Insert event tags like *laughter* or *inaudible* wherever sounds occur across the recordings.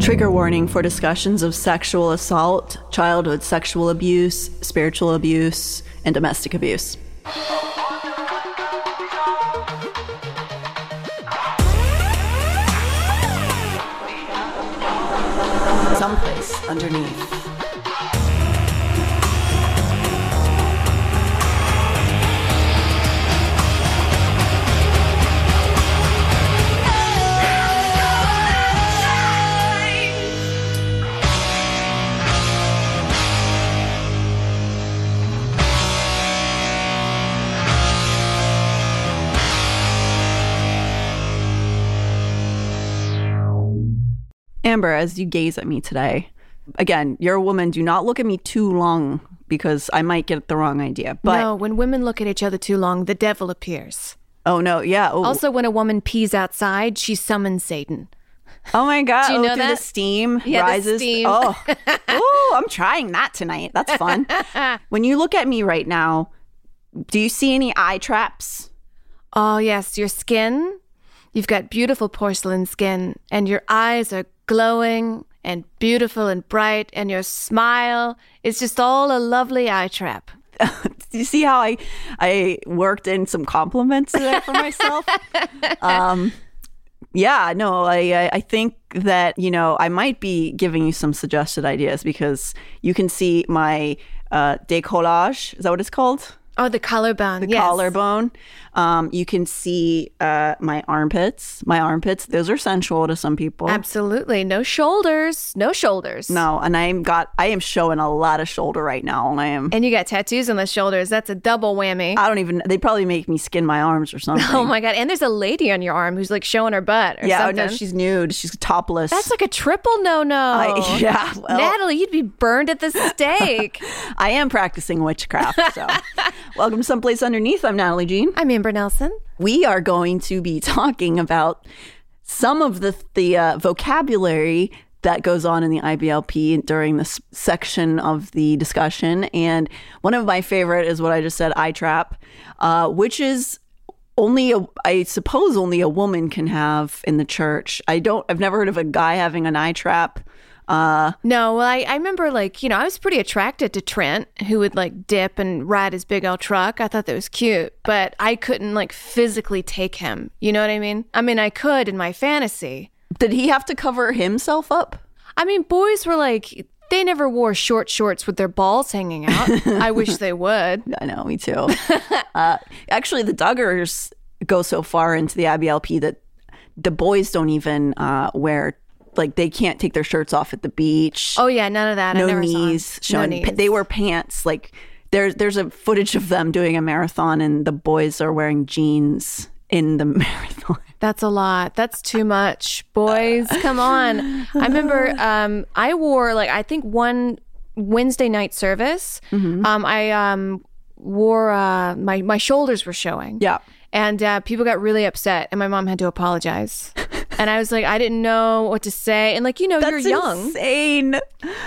Trigger warning for discussions of sexual assault, childhood sexual abuse, spiritual abuse, and domestic abuse. Someplace underneath. Amber, as you gaze at me today, again, you're a woman. Do not look at me too long because I might get the wrong idea. But no, when women look at each other too long, the devil appears. Oh no, yeah. Oh. Also, when a woman pees outside, she summons Satan. Oh my god! Do you oh, know oh, that the steam yeah, rises. The steam. oh, *laughs* oh, I'm trying that tonight. That's fun. *laughs* when you look at me right now, do you see any eye traps? Oh yes, your skin. You've got beautiful porcelain skin, and your eyes are glowing and beautiful and bright, and your smile is just all a lovely eye trap. Do *laughs* you see how I I worked in some compliments there for myself? *laughs* um, yeah, no, I I think that you know I might be giving you some suggested ideas because you can see my uh, décollage. Is that what it's called? Oh, the collarbone. The yes. collarbone. Um, you can see uh, my armpits. My armpits. Those are sensual to some people. Absolutely. No shoulders. No shoulders. No, and I'm got. I am showing a lot of shoulder right now, and I am. And you got tattoos on the shoulders. That's a double whammy. I don't even. They probably make me skin my arms or *laughs* something. Oh my god! And there's a lady on your arm who's like showing her butt. Or yeah. something. Oh no, she's nude. She's topless. That's like a triple no no. *laughs* Yeah. Well, Natalie, you'd be burned at the stake. *laughs* I am practicing witchcraft. So, welcome to someplace underneath. I'm Natalie Jean. I'm Amber Nelson. We are going to be talking about some of the the uh, vocabulary that goes on in the IBLP during this section of the discussion. And one of my favorite is what I just said, eye trap, uh, which is only a, I suppose only a woman can have in the church. I don't, I've never heard of a guy having an eye trap. Uh, no, well, I, I remember like, you know, I was pretty attracted to Trent, who would like dip and ride his big old truck. I thought that was cute, but I couldn't like physically take him. You know what I mean? I mean, I could in my fantasy. Did he have to cover himself up? I mean, boys were like, they never wore short shorts with their balls hanging out. I wish they *laughs* would. I know, me too. uh, actually, the Duggars go so far into the IBLP that the boys don't even uh, wear like they can't take their shirts off at the beach. Oh yeah, none of that. No knees showing. No knees. They wear pants. Like there's there's a footage of them doing a marathon, and the boys are wearing jeans in the *laughs* marathon. That's a lot. That's too much. Boys, come on. I remember *laughs* um, I wore like I think one Wednesday night service. Mm-hmm. Um, I um, wore uh, my my shoulders were showing. Yeah. And uh, people got really upset, and my mom had to apologize. And I was like, I didn't know what to say. And like, you know, That's you're young. Insane.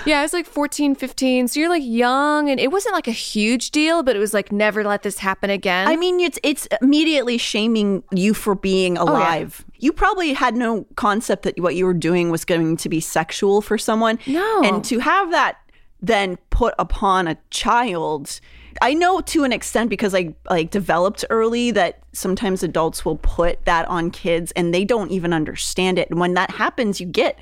Yeah, I was like 14, 15. So you're like young, and it wasn't like a huge deal, but it was like, never let this happen again. I mean, it's it's immediately shaming you for being alive. Oh, yeah. You probably had no concept that what you were doing was going to be sexual for someone. No. And to have that then put upon a child. I know to an extent because I like developed early that sometimes adults will put that on kids and they don't even understand it. And when that happens, you get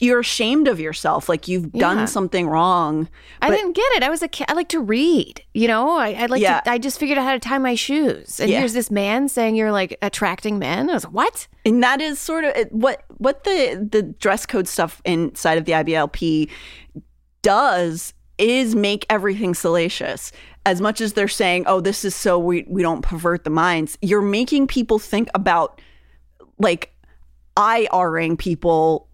you're ashamed of yourself, like you've Yeah. done something wrong. I didn't get it. I was a kid. I like to read. You know, I, I like Yeah. to. I just figured out how to tie my shoes. And Yeah. here's this man saying you're like attracting men. I was like, what? and that is sort of what what the the dress code stuff inside of the IBLP does is make everything salacious. As much as they're saying, "Oh, this is so we we don't pervert the minds," you're making people think about like IRing people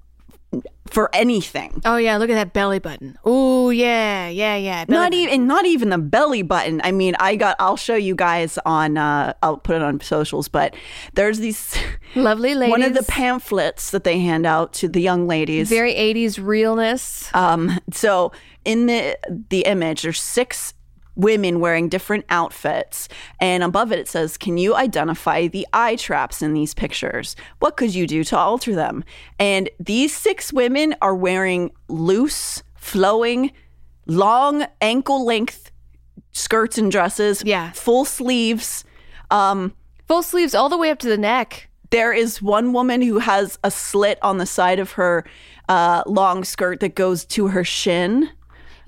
for anything. Oh yeah, look at that belly button. Oh yeah, yeah, yeah. not even not even the belly button. I mean, I got I'll show you guys on uh I'll put it on socials, but there's these *laughs* Lovely ladies. one of the pamphlets that they hand out to the young ladies. very 80s realness. Um, so in the the image, there's six women wearing different outfits, and above it it says, "Can you identify the eye traps in these pictures? What could you do to alter them?" And these six women are wearing loose, flowing, long ankle length skirts and dresses. Yeah. full sleeves. Um, Full sleeves all the way up to the neck. there is one woman who has a slit on the side of her uh, long skirt that goes to her shin.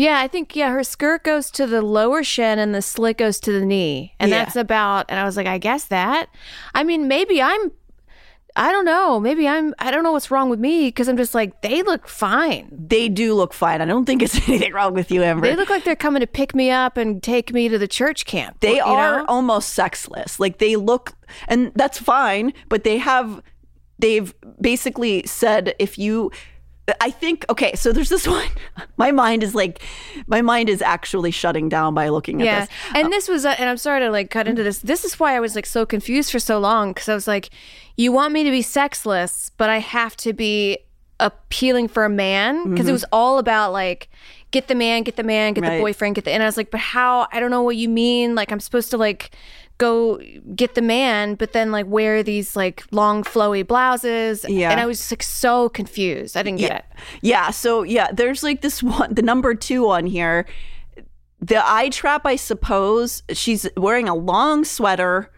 Yeah, I think yeah, her skirt goes to the lower shin and the slit goes to the knee. And Yeah. that's about and I was like, I guess that. I mean, maybe I'm I don't know. Maybe I'm I don't know what's wrong with me because I'm just like they look fine. They do look fine. I don't think it's *laughs* anything wrong with you, Amber. They look like they're coming to pick me up and take me to the church camp. They are know? almost sexless. Like they look, and that's fine. But they have, they've basically said if you, I think okay. So there's this *laughs* one. My mind is like, my mind is actually shutting down by looking at Yeah. this. And this was, uh, and I'm sorry to like cut into this. This is why I was like so confused for so long because I was like, you want me to be sexless, but I have to be appealing for a man because it was all about like, get the man, get the man, get Right. the boyfriend, get the, and I was like, but how? I don't know what you mean. Like, I'm supposed to like, go get the man but then like wear these like long flowy blouses Yeah. and i was like so confused i didn't get yeah. it Yeah. So yeah, there's like this one, the number two on here. The eye trap, I suppose. She's wearing a long sweater,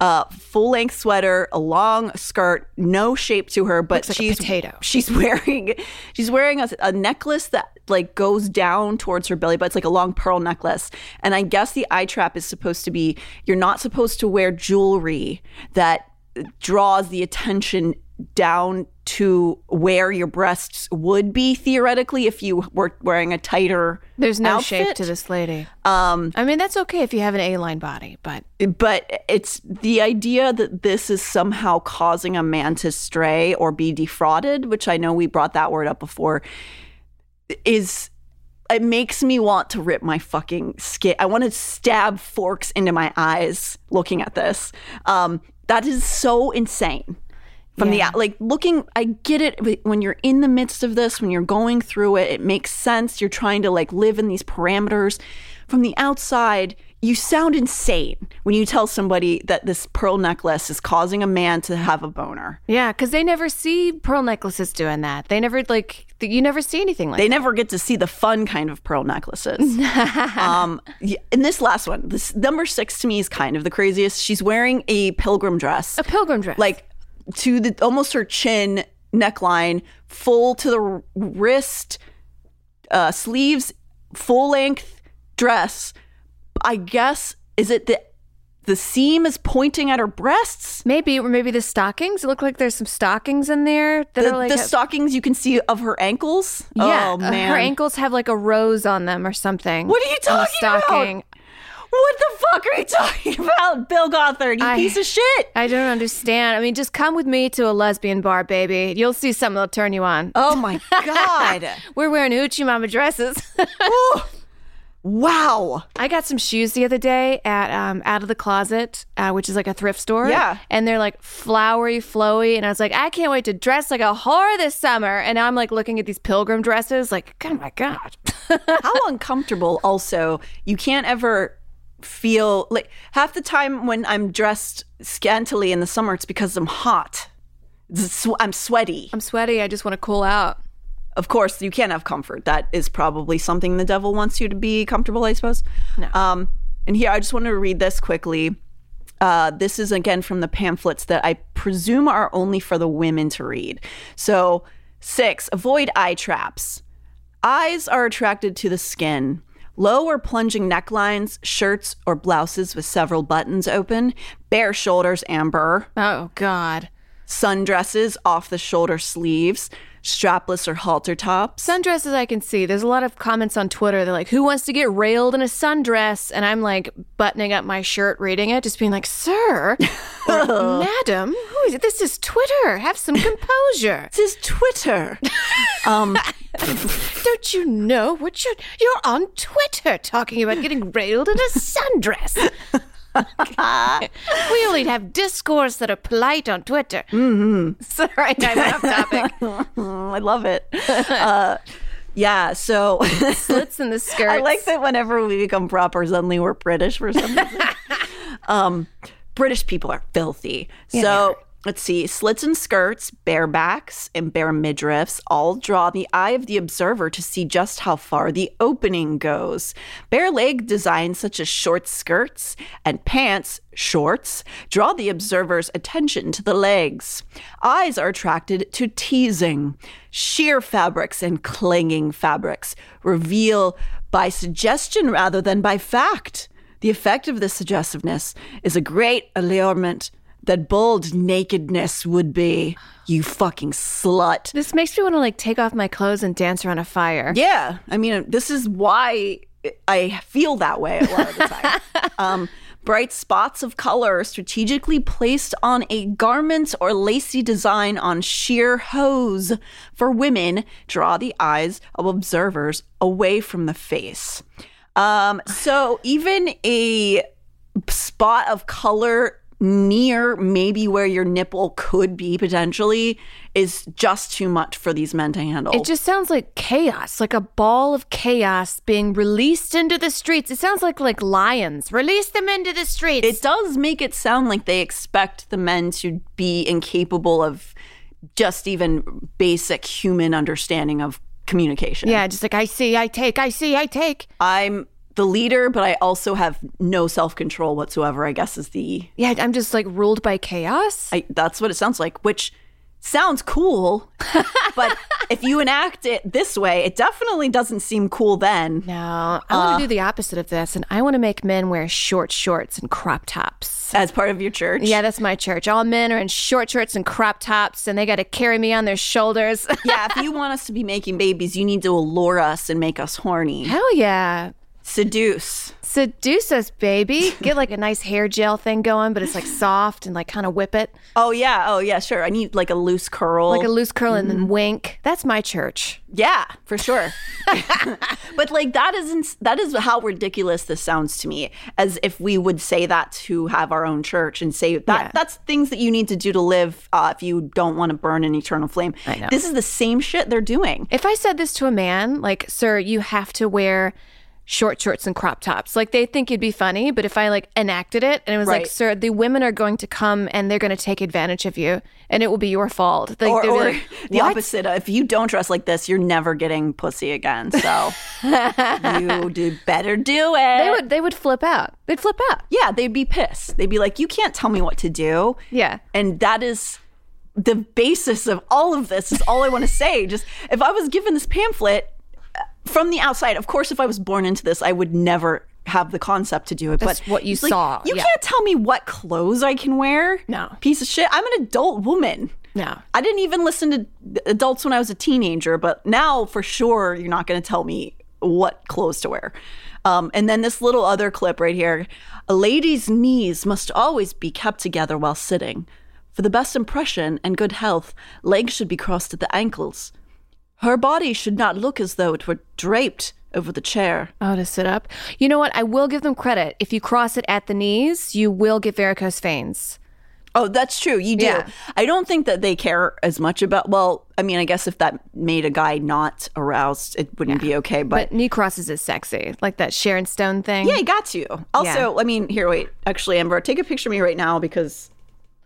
uh, full length sweater, a long skirt, no shape to her, but Looks she's potato. She's *laughs* wearing she's wearing a, a necklace that like goes down towards her belly, but it's like a long pearl necklace. And I guess the eye trap is supposed to be you're not supposed to wear jewelry that draws the attention down to where your breasts would be theoretically if you were wearing a tighter there's no shape to this lady. Um i mean that's okay if you have an a-line body but but it's the idea that this is somehow causing a man to stray or be defrauded, which I know we brought that word up before, is it makes me want to rip my fucking skin. I want to stab forks into my eyes looking at this. Um, that is so insane. From the Yeah. out, like looking, I get it when you're in the midst of this, when you're going through it, it makes sense. You're trying to like live in these parameters. From the outside, you sound insane when you tell somebody that this pearl necklace is causing a man to have a boner. Yeah, because they never see pearl necklaces doing that. They never like th- you never see anything like They that. never get to see the fun kind of pearl necklaces. *laughs* um, and this last one, this number six to me is kind of the craziest. She's wearing a pilgrim dress, a pilgrim dress. like to the almost her chin neckline, full to the wrist, uh, sleeves, full length dress. I guess is it the the seam is pointing at her breasts? maybe or maybe the stockings. It look like there's some stockings in there that The, are like the a- stockings you can see of her ankles. yeah, oh uh, man, her ankles have like a rose on them or something. What are you talking about? What the fuck are you talking *laughs* about, Bill Gothard? You I- piece of shit. I don't understand. I mean, just come with me to a lesbian bar, baby. You'll see something that'll turn you on. Oh my god! *laughs* We're wearing hoochie mama dresses. *laughs* Wow. I got some shoes the other day at um, Out of the Closet, uh, which is like a thrift store. Yeah. And they're like flowery, flowy. And I was like, I can't wait to dress like a whore this summer. And now I'm like looking at these pilgrim dresses, like, oh my God. *laughs* How uncomfortable. Also, you can't ever feel like half the time when I'm dressed scantily in the summer, it's because I'm hot. I'm sweaty. I'm sweaty. I just want to cool out. Of course, you can't have comfort. That is probably something the devil wants you to be comfortable, I suppose. No. Um, and here, I just want to read this quickly. Uh, this is again from the pamphlets that I presume are only for the women to read. So, six, avoid eye traps. Eyes are attracted to the skin. Low or plunging necklines, shirts or blouses with several buttons open, bare shoulders, amber. Oh, God. Sundresses, off the shoulder sleeves, strapless or halter tops. Sundresses, I can see. There's a lot of comments on Twitter. They're like, who wants to get railed in a sundress? And I'm like buttoning up my shirt, reading it, just being like, sir, *laughs* or, madam, who is it? This is Twitter. Have some composure. *laughs* This is Twitter. *laughs* um, Don't you know what you're, you're on Twitter talking about getting railed in a sundress? *laughs* we only have discourse that are polite on Twitter. Mm-hmm. *laughs* Sorry, I went off topic. *laughs* I love it. Uh, yeah, so slits in the skirt. I like that whenever we become proper, suddenly we're British for some reason. um, British people are filthy. Yeah, so let's see, slits and skirts, bare backs, and bare midriffs all draw the eye of the observer to see just how far the opening goes. Bare leg designs such as short skirts and pants, shorts, draw the observer's attention to the legs. Eyes are attracted to teasing. Sheer fabrics and clinging fabrics reveal by suggestion rather than by fact. The effect of this suggestiveness is a great allurement that bold nakedness would be. You fucking slut. This makes me want to like take off my clothes and dance around a fire. Yeah. I mean, this is why I feel that way a lot of the time. *laughs* um, bright spots of color strategically placed on a garment or lacy design on sheer hose for women draw the eyes of observers away from the face. Um, so even a spot of color near maybe where your nipple could be potentially is just too much for these men to handle. It just sounds like chaos, like a ball of chaos being released into the streets. It sounds like like lions. Release them into the streets. It does make it sound like they expect the men to be incapable of just even basic human understanding of communication. Yeah, just like I see, I take, I see, I take. I'm the leader, but I also have no self control whatsoever. I guess is the yeah. I'm just like ruled by chaos. I, that's what it sounds like, which sounds cool, *laughs* but if you enact it this way, it definitely doesn't seem cool. Then no, I want to Uh, do the opposite of this, and I want to make men wear short shorts and crop tops. as part of your church. Yeah, that's my church. All men are in short shorts and crop tops, and they got to carry me on their shoulders. yeah. If you *laughs* want us to be making babies, you need to allure us and make us horny. Hell yeah. Seduce. Seduce us, baby. Get like a nice hair gel thing going, but it's like soft and like kind of whip it. Oh yeah. Oh yeah. Sure. I need like a loose curl. Like a loose curl and then wink. That's my church. Yeah, for sure. *laughs* but like that isn't that is how ridiculous this sounds to me. As if we would say that to have our own church and say that Yeah. that's things that you need to do to live uh, if you don't want to burn an eternal flame. I know. This is the same shit they're doing. If I said this to a man, like, sir, you have to wear short shorts and crop tops, like they think it'd be funny. But if I like enacted it and it was like, sir, the women are going to come and they're going to take advantage of you and it will be your fault. Like, or or like, *laughs* the opposite. If you don't dress like this, you're never getting pussy again. So *laughs* you do better do it. They would they would flip out. They'd flip out. yeah, they'd be pissed. They'd be like, "You can't tell me what to do." Yeah. and that is the basis of all of this. Is all I want to say. Just if I was given this pamphlet from the outside, of course, if I was born into this, I would never have the concept to do it. That's but what you it's like, saw, You yeah. can't tell me what clothes I can wear. No. piece of shit. I'm an adult woman. No. I didn't even listen to adults when I was a teenager, but now for sure you're not going to tell me what clothes to wear. Um, and then this little other clip right here a lady's knees must always be kept together while sitting. For the best impression and good health, legs should be crossed at the ankles. Her body should not look as though it were draped over the chair. Oh, to sit up. You know what? I will give them credit. If you cross it at the knees, you will get varicose veins. Oh, that's true. You do. Yeah. I don't think that they care as much about. Well, I mean, I guess if that made a guy not aroused, it wouldn't be okay. But knee crosses is sexy, like that Sharon Stone thing. Yeah, you got you. Also, Yeah. I mean, here, wait. Actually, Amber, take a picture of me right now because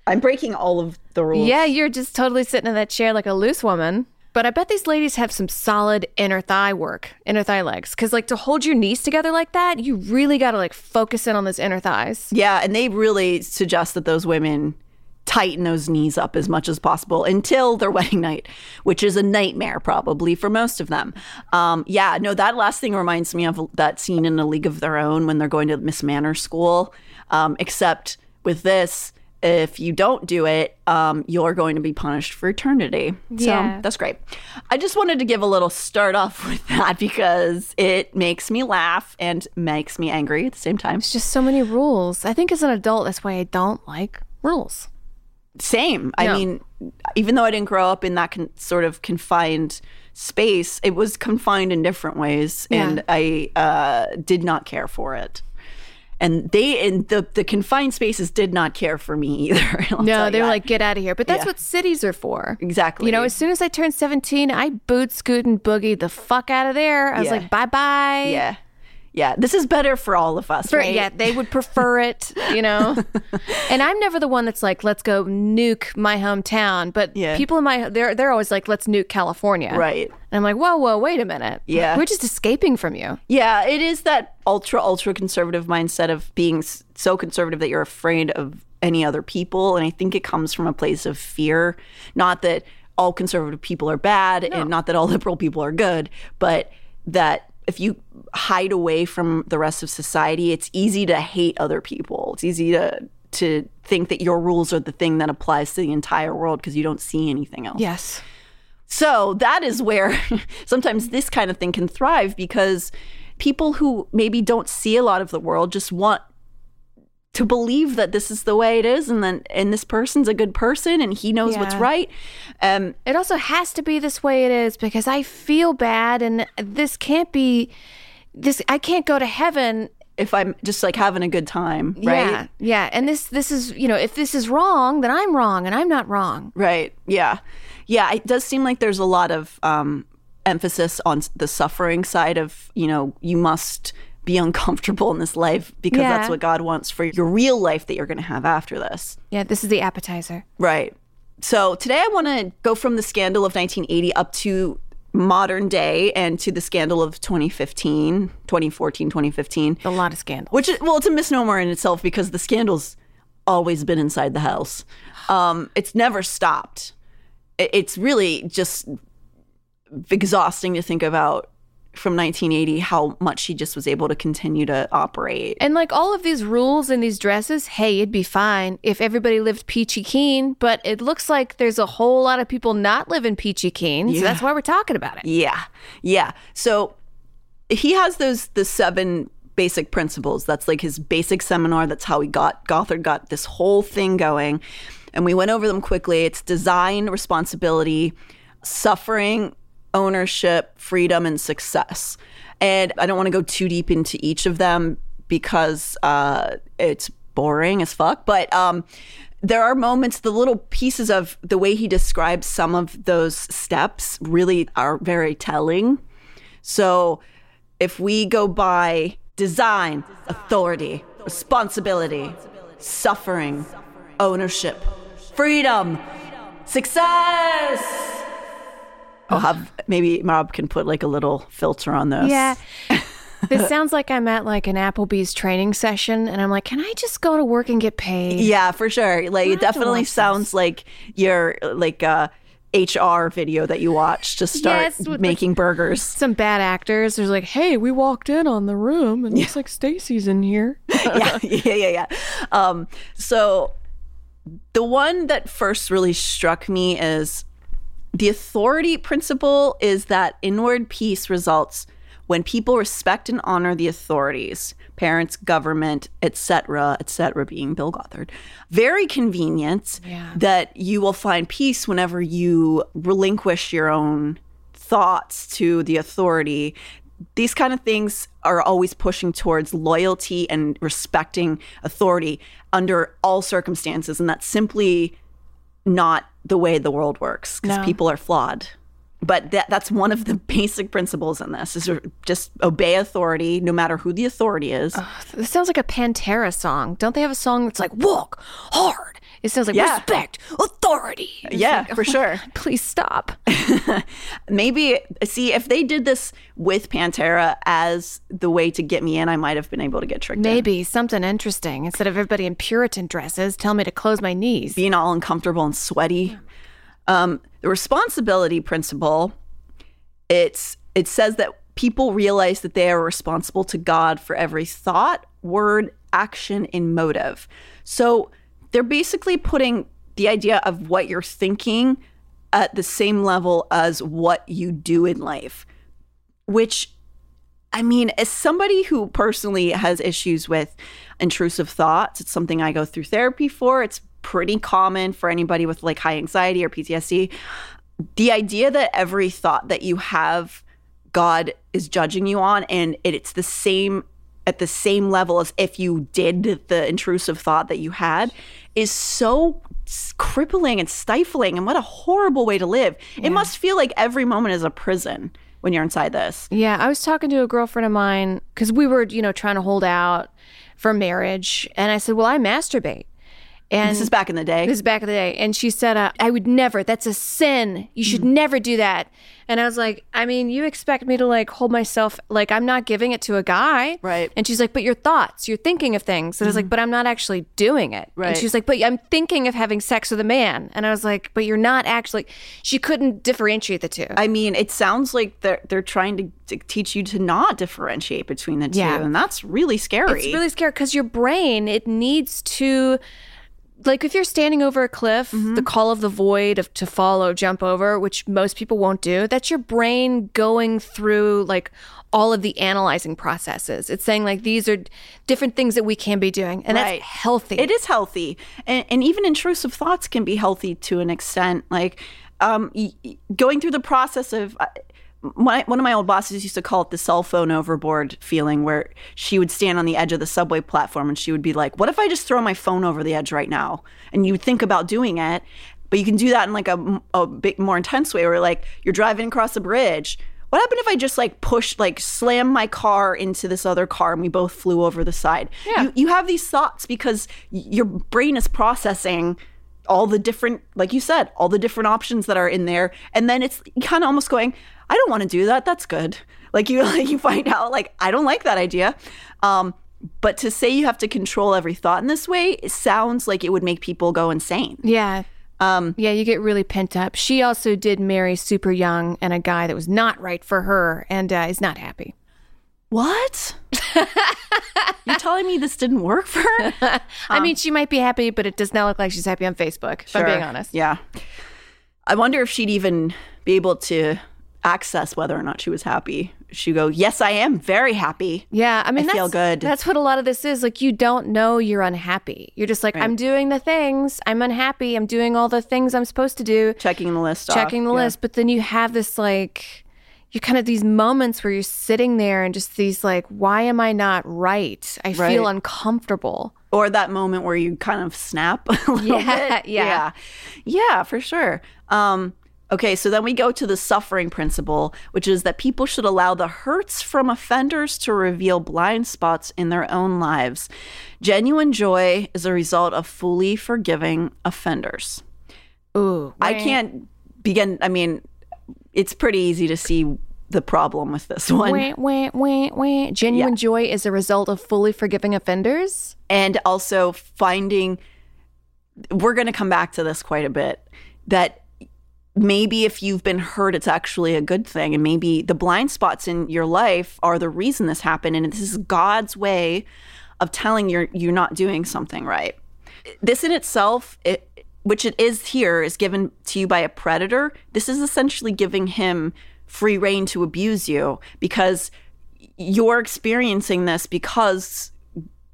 I'm breaking all of the rules. Yeah, you're just totally sitting in that chair like a loose woman. But I bet these ladies have some solid inner thigh work, inner thigh legs. Cause like to hold your knees together like that, you really got to like focus in on those inner thighs. Yeah, and they really suggest that those women tighten those knees up as much as possible until their *laughs* wedding night, which is a nightmare probably for most of them. Um, yeah, no, that last thing reminds me of that scene in A League of Their Own when they're going to Miss Manners school. Um, except with this, if you don't do it, um, you're going to be punished for eternity. Yeah. So that's great. I just wanted to give a little start off *laughs* with that because it makes me laugh and makes me angry at the same time. It's just so many rules. I think as an adult, that's why I don't like rules. Same. I mean, even though I didn't grow up in that con- sort of confined space, it was confined in different ways, Yeah. and I uh, did not care for it. And they and the the confined spaces did not care for me *laughs* either. No, they you were like, get out of here. But that's Yeah. what cities are for. exactly. You know, as soon as I turned 17, I boot scoot and boogied the fuck out of there. I was Yeah. like, bye bye. yeah, yeah. This is better for all of us, For, right? Yeah, they would prefer it, you know. *laughs* and I'm never the one that's like, let's go nuke my hometown. But Yeah. people in my they're they're always like, let's nuke California. Right. And I'm like, whoa, whoa, wait a minute. Yeah. we're just escaping from you. Yeah, it is that ultra ultra conservative mindset of being so conservative that you're afraid of any other people, and I think it comes from a place of fear. Not that all conservative people are bad, and not that all *laughs* liberal people are good, but that if you hide away from the rest of society, it's easy to hate other people. It's easy to to think that your rules are the thing that applies to the entire world because you don't see anything else. Yes. So that is where *laughs* sometimes this kind of thing can thrive because people who maybe don't see a lot of the world just want to believe that this is the way it is and then and this person's a good person and he knows what's right. Um It also has to be this way it is because I feel bad and this can't be this I can't go to heaven if I'm just like having a good time, right? Yeah, yeah. And this this is you know if this is wrong, then I'm wrong, and I'm not wrong. Right. Yeah. Yeah. It does seem like there's a lot of um, emphasis on the suffering side of, you know, you must be uncomfortable in this life because Yeah. that's what God wants for your real life that you're going to have after this. Yeah, this is the appetizer. Right. So today I want to go from the scandal of 1980 up to modern day and to the scandal of 2015, 2014, 2015. A lot of scandal. Which is, well, it's a misnomer in itself because the scandal's always been inside the house. Um, it's never stopped. It's really just exhausting to think about from 1980 how much she just was able to continue to operate. And like all of these rules and these dresses, hey, it'd be fine if everybody lived peachy keen. But it looks like there's a whole lot of people not living peachy keen. So that's why we're talking about it. Yeah. Yeah. So he has those the seven basic principles. That's like his basic seminar. That's how he got Gothard got this whole thing going. And we went over them quickly. It's design, responsibility, suffering, ownership, freedom, and success. And I don't want to go too deep into each of them because uh, it's boring as fuck. But um, there are moments, the little pieces of the way he describes some of those steps really are very telling. So if we go by design, authority, responsibility, suffering, ownership, freedom, success. I'll have maybe Rob can put like a little filter on this. Yeah. *laughs* this sounds like I'm at like an Applebee's training session, and I'm like, can I just go to work and get paid? Yeah, for sure. Like it definitely sounds like your like uh HR video that you watch to start Yes, with the- making burgers. Some bad actors. There's like, hey, we walked in on the room, and looks like Stacy's in here. *laughs* yeah, yeah, yeah, yeah. Um, so the one that first really struck me is the authority principle is that inward peace results when people respect and honor the authorities, parents, government, etc., etc., being Bill Gothard. Very convenient that you will find peace whenever you relinquish your own thoughts to the authority. These kind of things are always pushing towards loyalty and respecting authority under all circumstances. And that's simply not the way the world works because No. people are flawed. But that, that's one of the *laughs* basic principles in this is just obey authority no matter who the authority is. This sounds like a Pantera song. Don't they have a song that's like, walk hard It sounds like Yeah. respect, authority. It's Yeah, like, for oh, *laughs* sure. Please stop. *laughs* Maybe see if they did this with Pantera as the way to get me in, I might have been able to get tricked. in. Maybe something interesting. Instead of everybody in Puritan dresses, tell me to close my knees. being all uncomfortable and sweaty. Um, the responsibility principle, it's it says that people realize that they are responsible to God for every thought, word, action, and motive. So they're basically putting the idea of what you're thinking at the same level as what you do in life, which I mean, as somebody who personally has issues with intrusive thoughts, it's something I go through therapy for. It's pretty common for anybody with like high anxiety or PTSD. The idea that every thought that you have, God is judging you on, and it, it's the same at the same level as if you did the intrusive thought that you had is so crippling and stifling and what a horrible way to live. It must feel like every moment is a prison when you're inside this. Yeah, I was talking to a girlfriend of mine because we were, you know, trying to hold out for marriage, and I said, "Well, I masturbate." And This is back in the day. This is back in the day. And she said, uh, I would never, that's a sin. You should never do that. And I was like, I mean, you expect me to like hold myself, like I'm not giving it to a guy. Right. And she's like, but your thoughts, you're thinking of things. And I was like, but I'm not actually doing it. Right. And she was like, but I'm thinking of having sex with a man. And I was like, but you're not actually, she couldn't differentiate the two. I mean, it sounds like they're they're trying to, to teach you to not differentiate between the two, Yeah. and that's really scary. It's really scary because your brain it needs to like if you're standing over a cliff, Mm-hmm. the call of the void of to follow, jump over, which most people won't do, that's your brain going through like all of the analyzing processes. It's saying like these are different things that we can be doing, and Right. that's healthy. It is healthy, and, and even intrusive thoughts can be healthy to an extent. Like um, going through the process of. My, one of my old bosses used to call it the cell phone overboard feeling, where she would stand on the edge of the subway platform and she would be like, "What if I just throw my phone over the edge right now?" And you would think about doing it, but you can do that in like a, a bit more intense way, where like you're driving across a bridge. What happened if I just like push, like slam my car into this other car and we both flew over the side? Yeah. You, you have these thoughts because your brain is processing all the different, like you said, all the different options that are in there. And then it's kind of almost going, I don't want to do that. That's good. Like you, *laughs* like you find out, like, I don't like that idea. Um, but to say you have to control every thought in this way, it sounds like it would make people go insane. yeah. Um, yeah, you get really pent up. She also did marry super young and a guy that was not right for her and uh, is not happy. What? *laughs* You're telling me this didn't work for her? *laughs* I mean, um, she might be happy, but it does not look like she's happy on Facebook, if I'm being honest. Yeah. I wonder if she'd even be able to access whether or not she was happy. She'd go, Yes, I am very happy. Yeah, I mean, I that's, feel good. That's what a lot of this is. Like, you don't know you're unhappy. You're just like, I'm doing the things. I'm unhappy. I'm doing all the things I'm supposed to do, Checking the list off. checking the Yeah. list. But then you have this like, you kind of these moments where you're sitting there and just these like, why am I not right? I feel uncomfortable. Or that moment where you kind of snap *laughs* a little Yeah, bit. *laughs* yeah. yeah. Yeah, for sure. Um, okay, so then we go to the suffering principle, which is that people should allow the hurts from offenders to reveal blind spots in their own lives. Genuine joy is a result of fully forgiving offenders. Ooh, I can't begin. I mean, it's pretty easy to see the problem with this one. Wah, wah, wah, wah. Genuine Yeah. joy is a result of fully forgiving offenders. and also finding we're going to come back to this quite a bit that maybe if you've been hurt it's actually a good thing and maybe the blind spots in your life are the reason this happened and this is God's way of telling you you're not doing something right this in itself it, which it is here is given to you by a predator this is essentially giving him free reign to abuse you because you're experiencing this because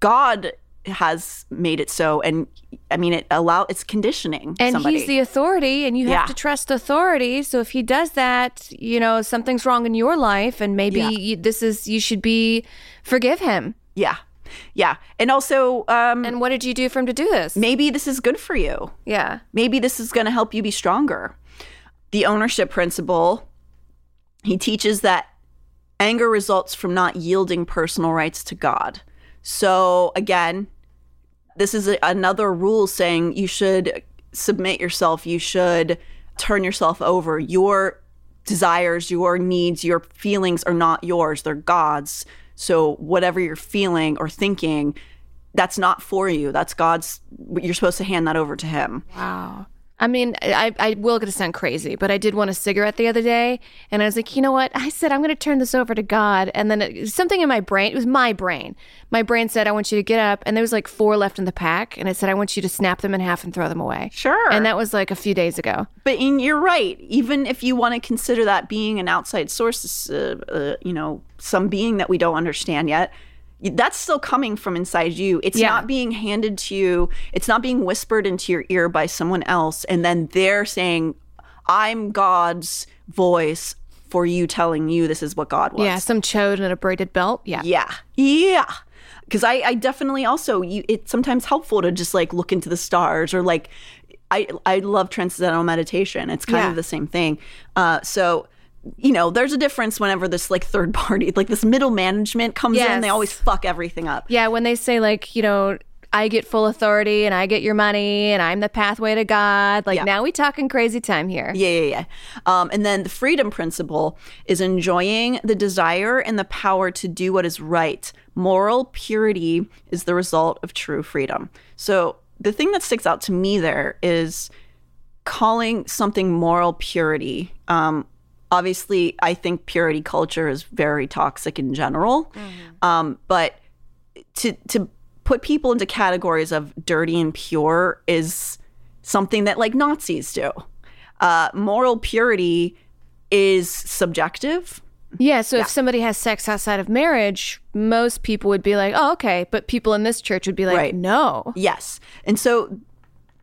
God has made it so, and I mean, it allow it's conditioning. And somebody. he's the authority, and you Yeah. have to trust authority. So if he does that, you know something's wrong in your life, and maybe Yeah. you, this is you should be forgive him. yeah, yeah, and also um, And what did you do for him to do this? maybe this is good for you. Yeah, Maybe this is going to help you be stronger. The ownership principle. He teaches that anger results from not yielding personal rights to God. So again, This is a, another rule saying you should submit yourself, you should turn yourself over. Your desires, your needs, your feelings are not yours, they're God's. So whatever you're feeling or thinking, that's not for you. That's God's. You're supposed to hand that over to Him. Wow. I mean, I, I will gonna sound crazy, but I did want a cigarette the other day, and I was like, you know what? I said I'm gonna turn this over to God, and then it, something in my brain, it was my brain. My brain said, I want you to get up, and there was like four left in the pack, and it said, I want you to snap them in half and throw them away. Sure. And that was like a few days ago. But you're right. Even if you want to consider that being an outside source, uh, uh, you know, some being that we don't understand yet, that's still coming from inside you. It's Yeah. not being handed to you. It's not being whispered into your ear by someone else, and then they're saying, "I'm God's voice." For you telling you this is what God wants. Yeah, some chode and a braided belt. Yeah. Yeah. Yeah. Because I, I definitely also, you, it's sometimes helpful to just like look into the stars or like, I, I love transcendental meditation. It's kind Yeah. of the same thing. Uh, so, you know, there's a difference whenever this like third *laughs* party, like this middle management comes in, they always fuck everything up. Yeah, when they say like, you know, I get full authority and I get your money and I'm the pathway to God. Like Yeah. now we talking crazy time here. Yeah, yeah, yeah. Um, and then the freedom principle is enjoying the desire and the power to do what is right. Moral purity is the result of true freedom. So the thing that sticks out to me there is calling something moral purity. Um, obviously, I think purity culture is very toxic in general. Um, but to to put people into categories of dirty and pure is something that like Nazis do. Uh, moral purity is subjective. Yeah, so if somebody has sex outside of marriage, most people would be like, "Oh, okay," but people in this church would be like, Right. "No." Yes. And so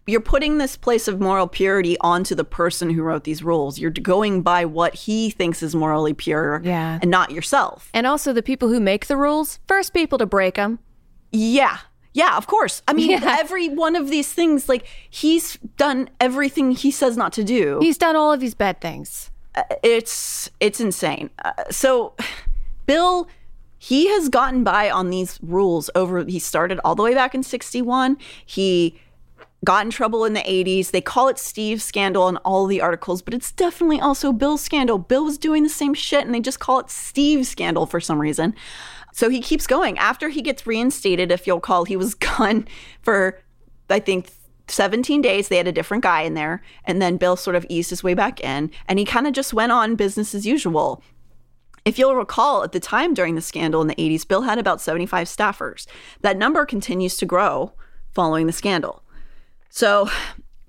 you're putting this place of moral purity onto the person who wrote these rules. You're going by what he thinks is morally pure Yeah. and not yourself. And also the people who make the rules, first people to break them. Yeah. Yeah, of course. I mean, *laughs* Yeah. every one of these things, like, he's done everything he says not to do. He's done all of these bad things. it's it's insane. Uh, so *sighs* Bill he has gotten by on these rules over he started all the way back in 61. He got in trouble in the 80s. They call it Steve's scandal in all the articles, but it's definitely also Bill's scandal. Bill was doing the same shit and they just call it Steve's scandal for some reason. So he keeps going. After he gets reinstated, if you'll call, he was *laughs* gone for I think 17 days they had a different guy in there and then bill sort of eased his way back in and he kind of just went on business as usual if you'll recall at the time during the scandal in the 80s bill had about 75 staffers that number continues to grow following the scandal so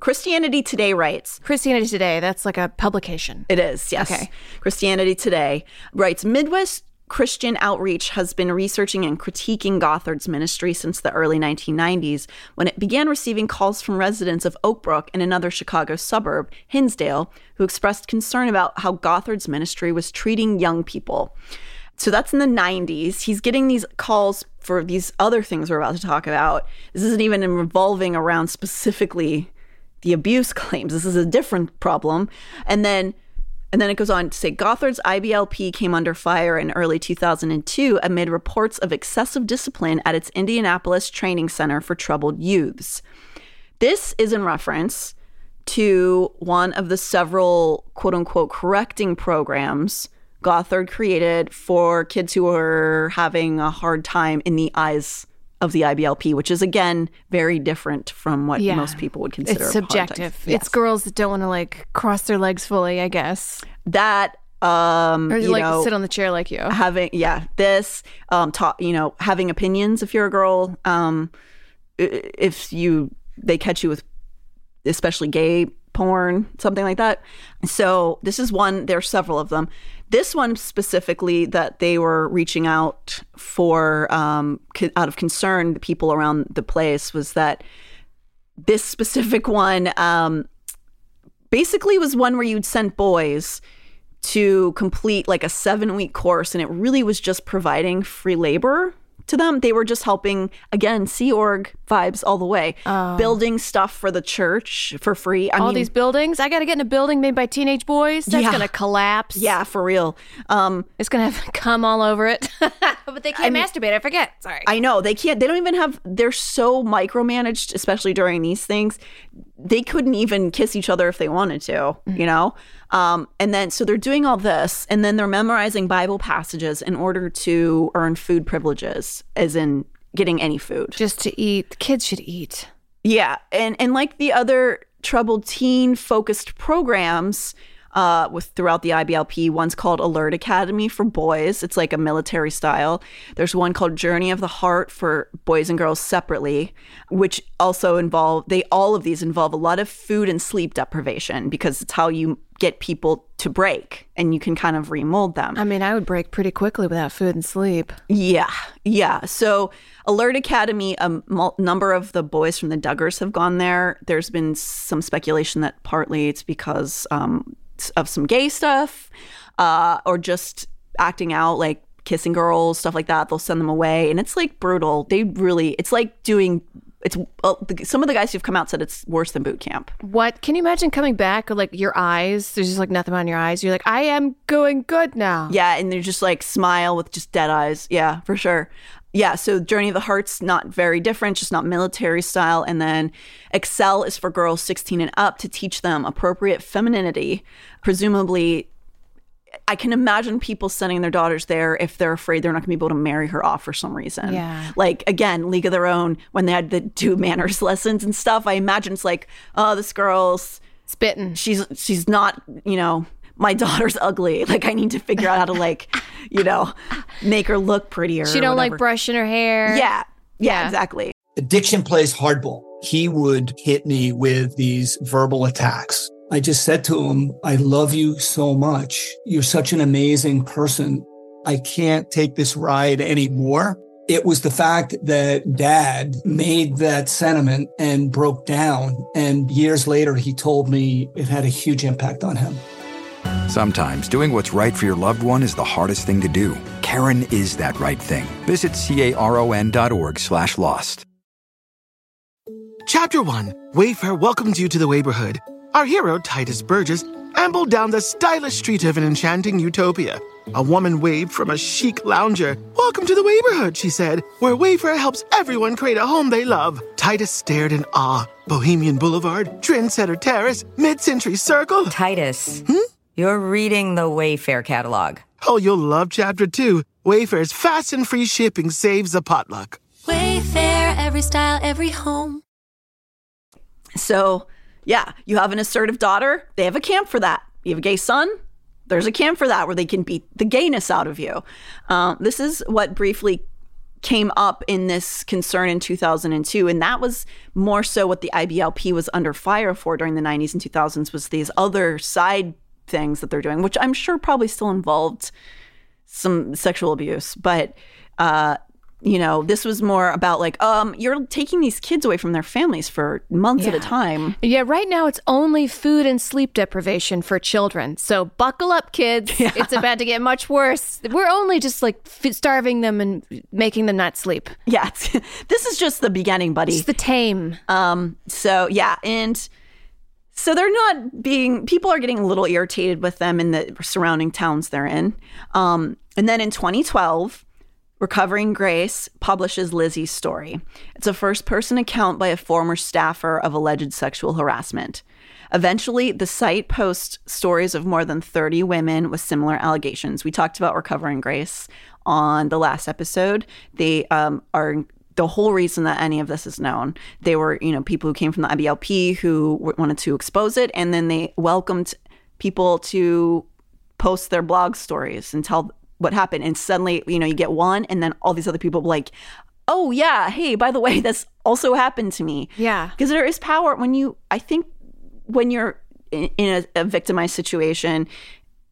christianity today writes Christianity Today, that's like a publication. it is, yes. Okay. Christianity Today writes Midwest Christian Outreach has been researching and critiquing Gothard's ministry since the early 1990s when it began receiving calls from residents of Oakbrook and another Chicago suburb, Hinsdale, who expressed concern about how Gothard's ministry was treating young people. So that's in the 90s. He's getting these calls for these other things we're about to talk about. This isn't even revolving around specifically the abuse *laughs* claims. This is a different problem. And then and then it goes on to say Gothard's IBLP came under fire in early 2002 amid reports of excessive discipline at its Indianapolis Training Center for Troubled Youths. This is in reference to one of the several quote unquote correcting programs Gothard created for kids who are having a hard time in the eyes of the IBLP, which is again very different from what Yeah. most people would consider It's a hard time. subjective. Yes. It's girls that don't want to like cross their legs fully, I guess. that um Or you like know, sit on the chair like you. having yeah this um ta- you know having opinions if you're a girl um if you they catch you with especially gay porn something like that. So this is one there are several of them. This one specifically that they were reaching out for um out of concern the people around the place was that this specific *laughs* one um basically was one where you'd send boys to complete like a seven week course and it really was just providing free labor to them. They were just helping, again, Sea Org vibes all the way, building stuff for the church for free. I All mean, these buildings. I got to get in a building made by teenage boys. That's Yeah. going to collapse. yeah, for real. Um, It's going to have *laughs* cum all over it. *laughs* but they can't masturbate. I forget. Sorry. I know they can't. They don't even have. They're so micromanaged, especially during these things. They couldn't even kiss each other if they wanted to, you know. Um, and then so they're doing all this, and then they're memorizing Bible passages in order to earn food privileges, as in getting any food. Just to eat. Kids should eat. Yeah, and and like the other troubled teen focused programs uh, with throughout the IBLP, one's called Alert Academy for boys. It's like a military style. There's one called Journey of the Heart for boys and girls separately, which also involve they all of these involve a lot of food and sleep deprivation because it's how you get people to break and you can kind of remold them. I mean, I would break pretty quickly without food and sleep. Yeah, yeah. So, Alert Academy, a number of the boys from the Duggars have gone there. There's been some speculation that partly it's because um, of some gay stuff uh, or just acting out, like kissing girls, stuff like that. They'll send them away. And it's like brutal. They really, it's like doing, it's uh, the, some of the guys who've come out said it's worse than boot camp. What? Can you imagine coming back like your eyes? There's just like nothing on your eyes. You're like, I am going good now. Yeah, and they're just like smile with just dead eyes. Yeah, for sure. Yeah, so Journey of the Heart's not very different, just not military style. And then Excel is for girls 16 and up to teach them appropriate femininity. Presumably, I can imagine people sending their daughters there if they're afraid they're not going to be able to marry her off for some reason. Yeah. Like, again, League of Their Own, when they had the do *laughs* manners lessons and stuff, I imagine it's like, oh, this girl's Spitting. she's she's not you know my daughter's ugly *laughs* like i need to figure out how to like you know make her look prettier She or don't like brushing her hair. yeah, yeah Yeah. exactly Addiction plays hardball. He would hit me with these verbal attacks. I just said to him, I love you so much. You're such an amazing person. I can't take this ride anymore. It was the fact that dad made that sentiment and broke down. And years later, he told me it had a huge impact on him. Sometimes doing what's right for your loved one is the hardest thing to do. Caron is that right thing. Visit caron.org slash lost. Chapter 1 Wayfair welcomes you to the neighborhood. Our hero, Tituss Burgess, ambled down the stylish street of an enchanting utopia. A woman waved from a chic lounger. Welcome to the neighborhood, she said, where Wayfair helps everyone create a home they love. Tituss stared in awe. Bohemian Boulevard, Trendsetter Terrace, Mid Century Circle. Tituss, hmm? You're reading the Wayfair catalog. Oh, you'll love Chapter 2. Wayfair's fast and free shipping saves a potluck. Wayfair, every style, every home. so yeah you have an assertive daughter they have a camp for that you have a gay son there's a camp for that where they can beat the gayness out of you um, this is what briefly came up in this concern in 2002 and that was more so what the iblp was under fire for during the 90s and 2000s was these other side things that they're doing which i'm sure probably still involved some sexual abuse but uh you know this was more about like um you're taking these kids away from their families for months at a time Yeah, right now it's only food and sleep deprivation for children. So buckle up, kids. *laughs* It's about to get much worse. We're only just like starving them and making them not sleep. yeah *laughs* this is just the beginning buddy It's the tame. um so yeah and so they're not being people are getting a little irritated with them in the surrounding towns they're in um and then in 2012 Recovering Grace publishes Lizzie's story. It's a first person account by a former staffer of alleged sexual harassment. Eventually, the site posts stories of more than 30 women with similar allegations. We talked about Recovering Grace on the last episode. They um, are the whole reason that any of this is known. They were, you know, people who came from the IBLP who wanted to expose it, and then they welcomed people to post their blog stories and tell what happened. And suddenly, you know, you get one, and then all these other people like, oh yeah, hey, by the way, *laughs* this also happened to me. Yeah. because there is power when you. I think when you're in, in a, a victimized situation,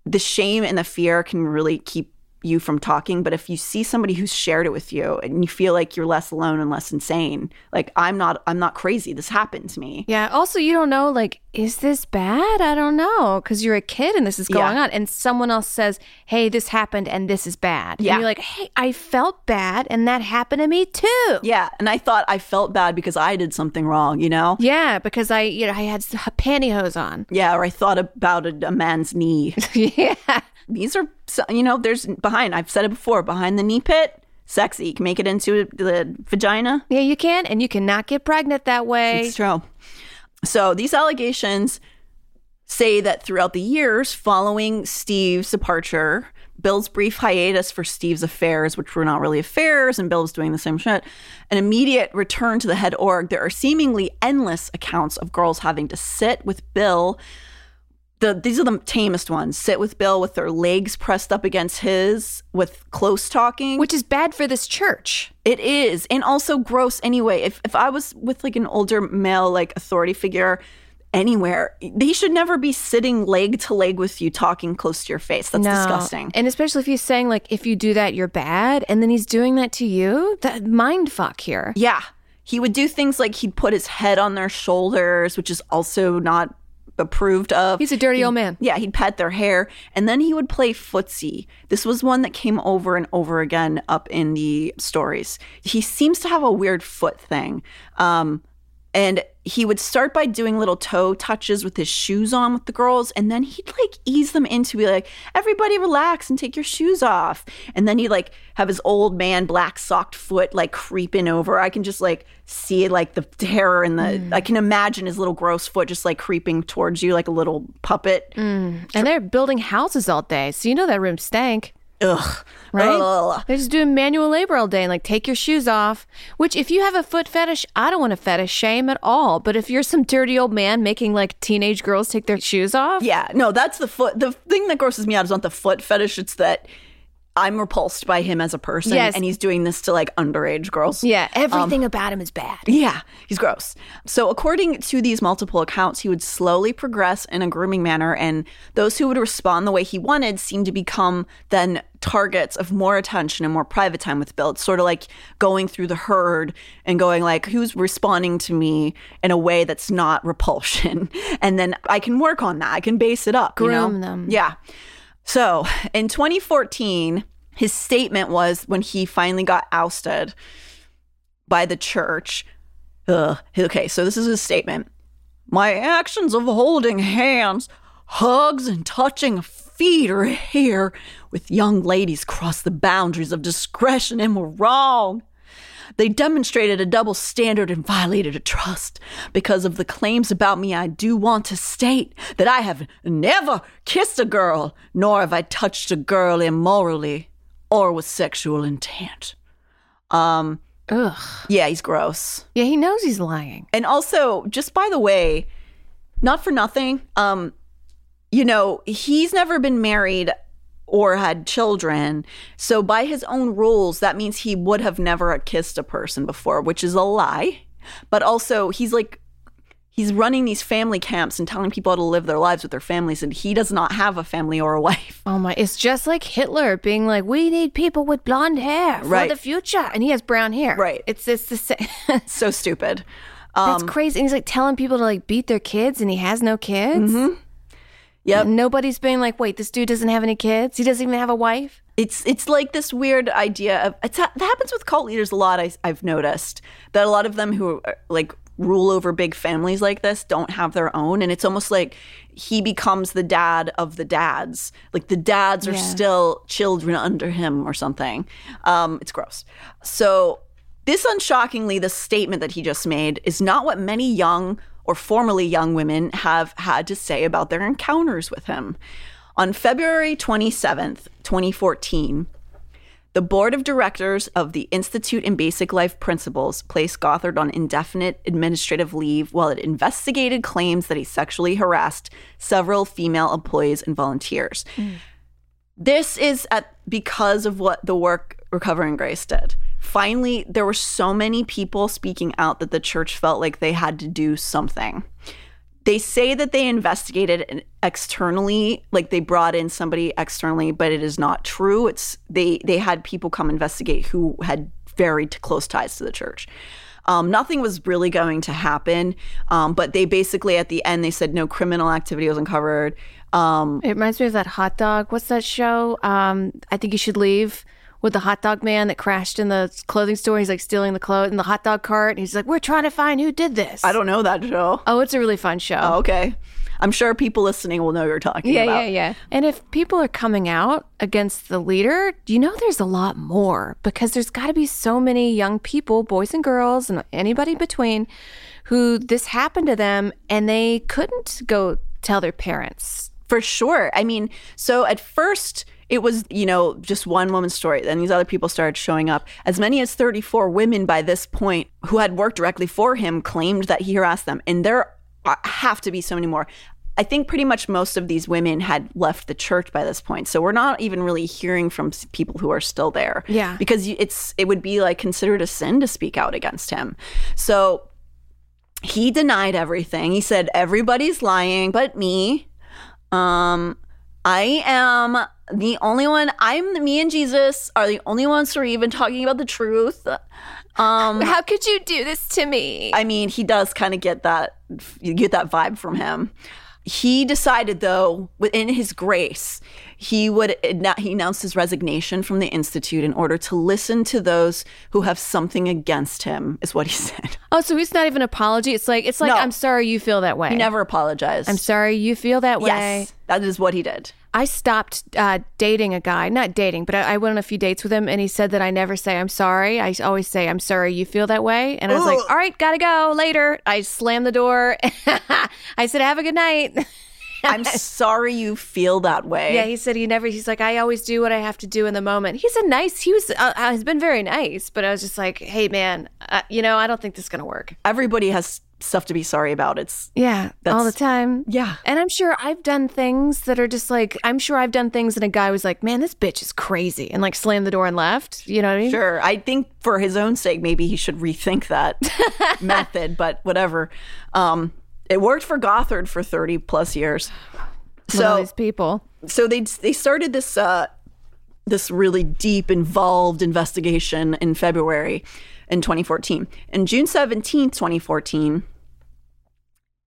the shame and the fear can really keep you from talking, but if you see somebody who's shared it with you and you feel like you're less alone and less insane, like I'm not I'm not crazy. This happened to me. Yeah. Also, you don't know, like, is this bad? I don't know. Because you're a kid and this is going Yeah. on. And someone else says, hey, this happened and this is bad. Yeah. And you're like, hey, I felt bad and that happened to me too. Yeah, and I thought I felt bad because I did something wrong, you know? Yeah, because I, you know, I had pantyhose on. Yeah, or I thought about a, a man's knee. *laughs* yeah. These are, you know, there's behind, I've said it before, behind the knee pit, sexy. You can make it into the vagina. Yeah, you can. And you cannot get pregnant that way. It's true. So these allegations say that throughout the years following Steve's departure, Bill's brief hiatus for Steve's affairs, which were not really affairs, and Bill was doing the same shit, an immediate return to the head org, there are seemingly endless accounts of girls having to sit with Bill. The, these are the tamest ones. Sit with Bill with their legs pressed up against his, with close talking. Which is bad for this church. It is, and also gross anyway. If if I was with like an older male like authority figure anywhere, they should never be sitting leg to leg with you talking close to your face. That's No. disgusting. And especially if he's saying, like, if you do that, you're bad. And then he's doing that to you. That mind fuck here. yeah. He would do things like he'd put his head on their shoulders, which is also not approved of. He's a dirty old man. Yeah, he'd pet their hair and then he would play footsie. This was one that came over and over again up in the stories. He seems to have a weird foot thing. Um, and he would start by doing little toe touches with his shoes on with the girls and then he'd like ease them into be like everybody relax and take your shoes off and then he'd like have his old man black socked foot like creeping over i can just like see like the terror in the mm. i can imagine his little gross foot just like creeping towards you like a little puppet mm. And they're building houses all day. So you know that room stank. Ugh Right? Ugh. They're just doing manual labor all day and like take your shoes off. Which, if you have a foot fetish, I don't want to fetish shame at all. But if you're some dirty old man making like teenage girls take their shoes off, Yeah, no, that's the foot. The thing that grosses me out is not the foot fetish. It's that I'm repulsed by him as a person, Yes. and he's doing this to like underage girls. yeah, um, everything about him is bad. Yeah, he's gross. So, according to these multiple accounts, he would slowly progress in a grooming manner, and those who would respond the way he wanted seemed to become then targets of more attention and more private time with Bill. It's sort of like going through the herd and going like, who's responding to me in a way that's not repulsion, *laughs* and then I can work on that. I can base it up. you know? Groom them. Yeah. So, in 2014, his statement was when he finally got ousted by the church. Ugh. Okay, so this is his statement. My actions of holding hands, hugs, and touching feet or hair with young ladies cross the boundaries of discretion and were wrong. They demonstrated a double standard and violated a trust. Because of the claims about me, I do want to state that I have never kissed a girl, nor have I touched a girl immorally or with sexual intent. Um, Ugh. yeah, he's gross. Yeah, he knows he's lying. And also, just by the way, not for nothing, um, you know, he's never been married or had children. So by his own rules, that means he would have never kissed a person before, which is a lie. But also, he's like he's running these family camps and telling people how to live their lives with their families and he does not have a family or a *laughs* wife. Oh my, it's just like Hitler being like, we need people with blonde hair for Right. the future. And he has brown hair. Right. It's, it's the same. *laughs* So stupid. That's crazy. And he's like telling people to like beat their kids and he has no kids. Mm-hmm. Yep. Nobody's being like, wait, this dude doesn't have any kids. He doesn't even have a wife. it's it's like this weird idea of it's, that happens with cult leaders a lot I, i've noticed that a lot of them who are, like rule over big families like this don't have their own and it's almost like he becomes the dad of the dads like the dads are Yeah. still children under him or something um, it's gross so this unshockingly the statement that he just made is not what many young or formerly young women have had to say about their encounters with him on February 27th, 2014, the board of directors of the Institute in Basic Life Principles placed Gothard on indefinite administrative leave while it investigated claims that he sexually harassed several female employees and volunteers. Mm. This is at because of what the work Recovering Grace did. Finally, there were so many people speaking out that the church felt like they had to do something they say that they investigated externally, like they brought in somebody externally, but it is not true. It's they they had people come investigate who had very close ties to the church. Um, nothing was really going to happen, um, but they basically at the end they said no criminal activity was uncovered. Um, It reminds me of that hot dog. What's that show? Um, I think you should leave with the hot dog man that crashed in the clothing store. He's like stealing the clothes in the hot dog cart. And he's like, "We're trying to find who did this." I don't know that show. Oh, it's a really fun show. Oh, okay. I'm sure people listening will know what you're talking yeah, about. yeah, yeah. And if people are coming out against the leader, you know there's a lot more because there's got to be so many young people, boys and girls, and anybody between, who this happened to them and they couldn't go tell their parents. For sure. I mean, so at first it was, you know, just one woman's story. Then these other people started showing up. As many as 34 women by this point who had worked directly for him claimed that he harassed them. And there have to be so many more. I think pretty much most of these women had left the church by this point. So we're not even really hearing from people who are still there. Yeah. Because it's it would be like considered a sin to speak out against him. So he denied everything. He said everybody's lying but me. Um, I am the only one. I'm me and Jesus are the only ones who are even talking about the truth. Um, How could you do this to me? I mean, he does kind of get that. You get that vibe from him. He decided, though, within his grace, he would he announced his resignation from the institute in order to listen to those who have something against him. Is what he *laughs* said. oh, so it's not even an apology. It's like it's like No. I'm sorry you feel that way. He never apologized. I'm sorry you feel that way. Yes, that is what he did. I stopped uh, dating a guy, not dating, but I, I went on a few dates with him, and he said that I never say I'm sorry. I always say I'm sorry you feel that way, and I was like, all right, gotta go later. I slammed the door. *laughs* I said, have a good night. *laughs* I'm sorry you feel that way. yeah, he said he never. He's like, I always do what I have to do in the moment. He's a nice. He was. Uh, has been very nice, but I was just like, hey man, uh, you know, I don't think this is gonna work. Everybody has stuff to be sorry about. It's Yeah, all the time. yeah. And I'm sure I've done things that are just like, I'm sure I've done things and a guy was like, man, this bitch is crazy. And like slammed the door and left. You know what I mean? Sure. I think for his own sake, maybe he should rethink that *laughs* method, but whatever. Um, it worked for Gothard for 30 plus years. So, these people. so they they started this uh, this really deep, involved investigation in February in 2014. In June 17th, 2014,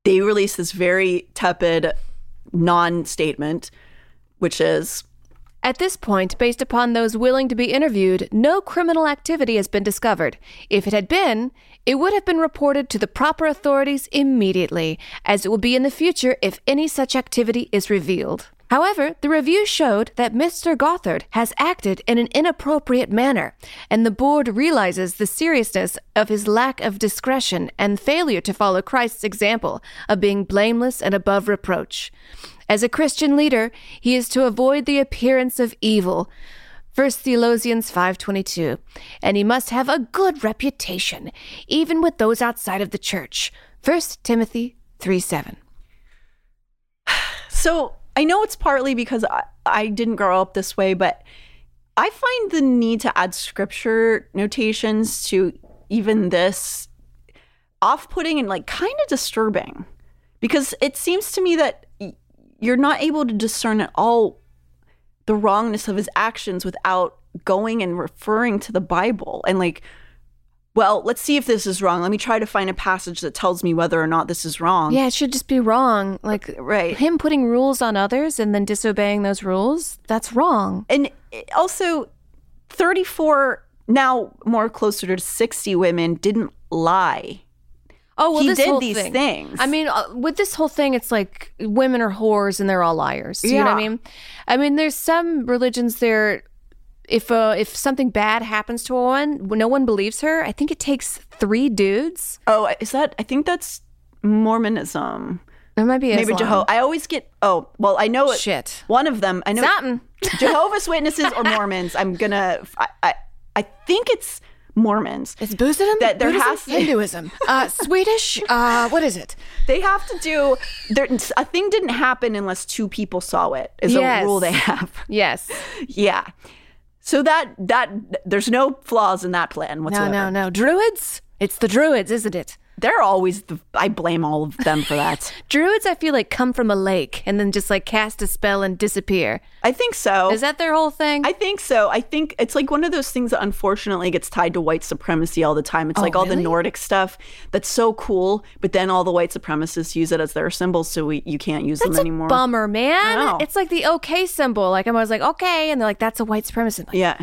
they released this very tepid non-statement, which is At this point, based upon those willing to be interviewed, no criminal activity has been discovered. If it had been, it would have been reported to the proper authorities immediately, as it will be in the future if any such activity is revealed. However, the review showed that Mr. Gothard has acted in an inappropriate manner, and the board realizes the seriousness of his lack of discretion and failure to follow Christ's example of being blameless and above reproach. As a Christian leader, he is to avoid the appearance of evil. 1 Thessalonians 5:22. And he must have a good reputation, even with those outside of the church. 1 Timothy 3:7. So I know it's partly because I, I didn't grow up this way, but I find the need to add scripture notations to even this off putting and like kind of disturbing because it seems to me that you're not able to discern at all the wrongness of his actions without going and referring to the Bible and like well, let's see if this is wrong. Let me try to find a passage that tells me whether or not this is wrong. Yeah, it should just be wrong. Like Right. him putting rules on others and then disobeying those rules, that's wrong. and eh, also 34 now more closer to 60 women didn't lie Oh, well, He this did these thing. things. I mean, uh, with this whole thing, it's like women are whores and they're all liars. You know what I mean? I mean, there's some religions there. If uh, if something bad happens to a woman, no one believes her. I think it takes three dudes. oh is that i think that's mormonism That might be maybe jehovah i always get oh well i know it Shit. one of them i know Something. jehovah's witnesses or mormons i'm gonna I, I i think it's mormons It's Buddhism. That there Buddhism? has to- Hinduism. Uh, *laughs* Swedish. Uh, what is it? they have to do there a thing didn't happen unless two people saw it is Yes. a rule they have Yes. *laughs* yeah so that that there's no flaws in that plan whatsoever. No, no, no. Druids. It's the druids, isn't it? They're always the I blame all of them for that. *laughs* Druids, I feel like come from a lake and then just like cast a spell and disappear. I think so. Is that their whole thing? I think so. I think it's like one of those things that unfortunately gets tied to white supremacy all the time. It's Oh, like all the? Nordic stuff that's so cool, but then all the white supremacists use it as their symbol, so we, you can't use That's them a anymore. bummer, man. It's like the okay symbol. Like I'm always like, okay, and they're like, that's a white supremacist. Like, Yeah.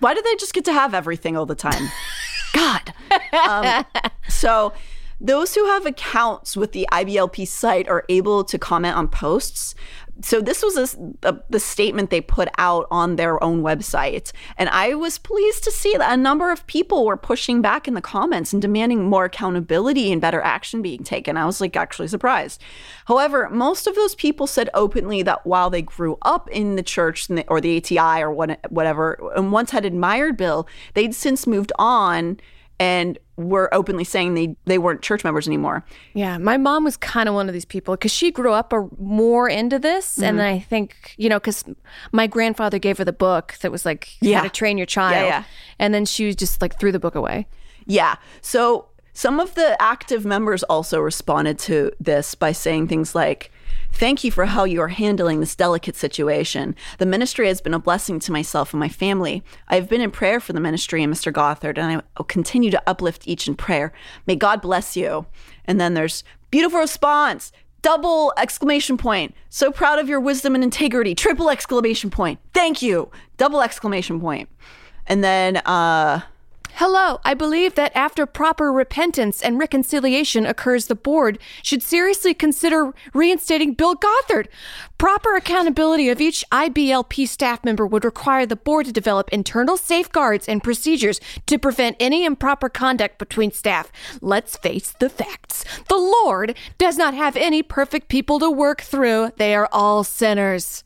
Why do they just get to have everything all the time? *laughs* God. Um, *laughs* so, those who have accounts with the IBLP site are able to comment on posts. So, this was a, a- the statement they put out on their own website. And I was pleased to see that a number of people were pushing back in the comments and demanding more accountability and better action being taken. I was like actually surprised. However, most of those people said openly that while they grew up in the church or the ATI or whatever, and once had admired Bill, they'd since moved on and were openly saying they, they weren't church members anymore. Yeah, my mom was kind of one of these people because she grew up a, more into this, Mm-hmm. and I think you know because my grandfather gave her the book that was like Yeah. how to train your child, yeah. and then she just like threw the book away. Yeah. So some of the active members also responded to this by saying things like, Thank you for how you are handling this delicate situation. The ministry has been a blessing to myself and my family. I have been in prayer for the ministry and Mr. Gothard, and I will continue to uplift each in prayer. May God bless you. And then there's beautiful response. Double exclamation point. So proud of your wisdom and integrity. Triple exclamation point. Thank you. Double exclamation point. And then uh Hello, I believe that after proper repentance and reconciliation occurs, the board should seriously consider reinstating Bill Gothard. Proper accountability of each IBLP staff member would require the board to develop internal safeguards and procedures to prevent any improper conduct between staff. Let's face the facts. The Lord does not have any perfect people to work through. They are all sinners.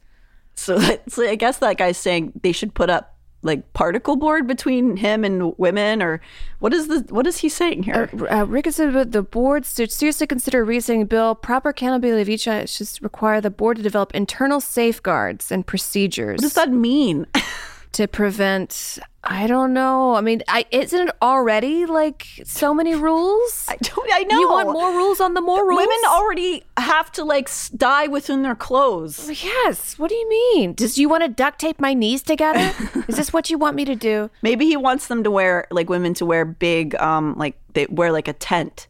So, *laughs* so I guess that guy's saying they should put up like particle board between him and women, or what is the what is he saying here? Uh, Rick has said the board should seriously consider reinstating bill. Proper accountability of each uh, should require the board to develop internal safeguards and procedures what does that mean? *laughs* to prevent. I don't know. I mean, I, isn't it already like so many rules? I don't. I know. You want more rules on the more rules? Women already have to like die within their clothes. Yes. What do you mean? Does you want to duct tape my knees together? *laughs* Is this what you want me to do? Maybe he wants them to wear like women to wear big, um, like they wear like a tent,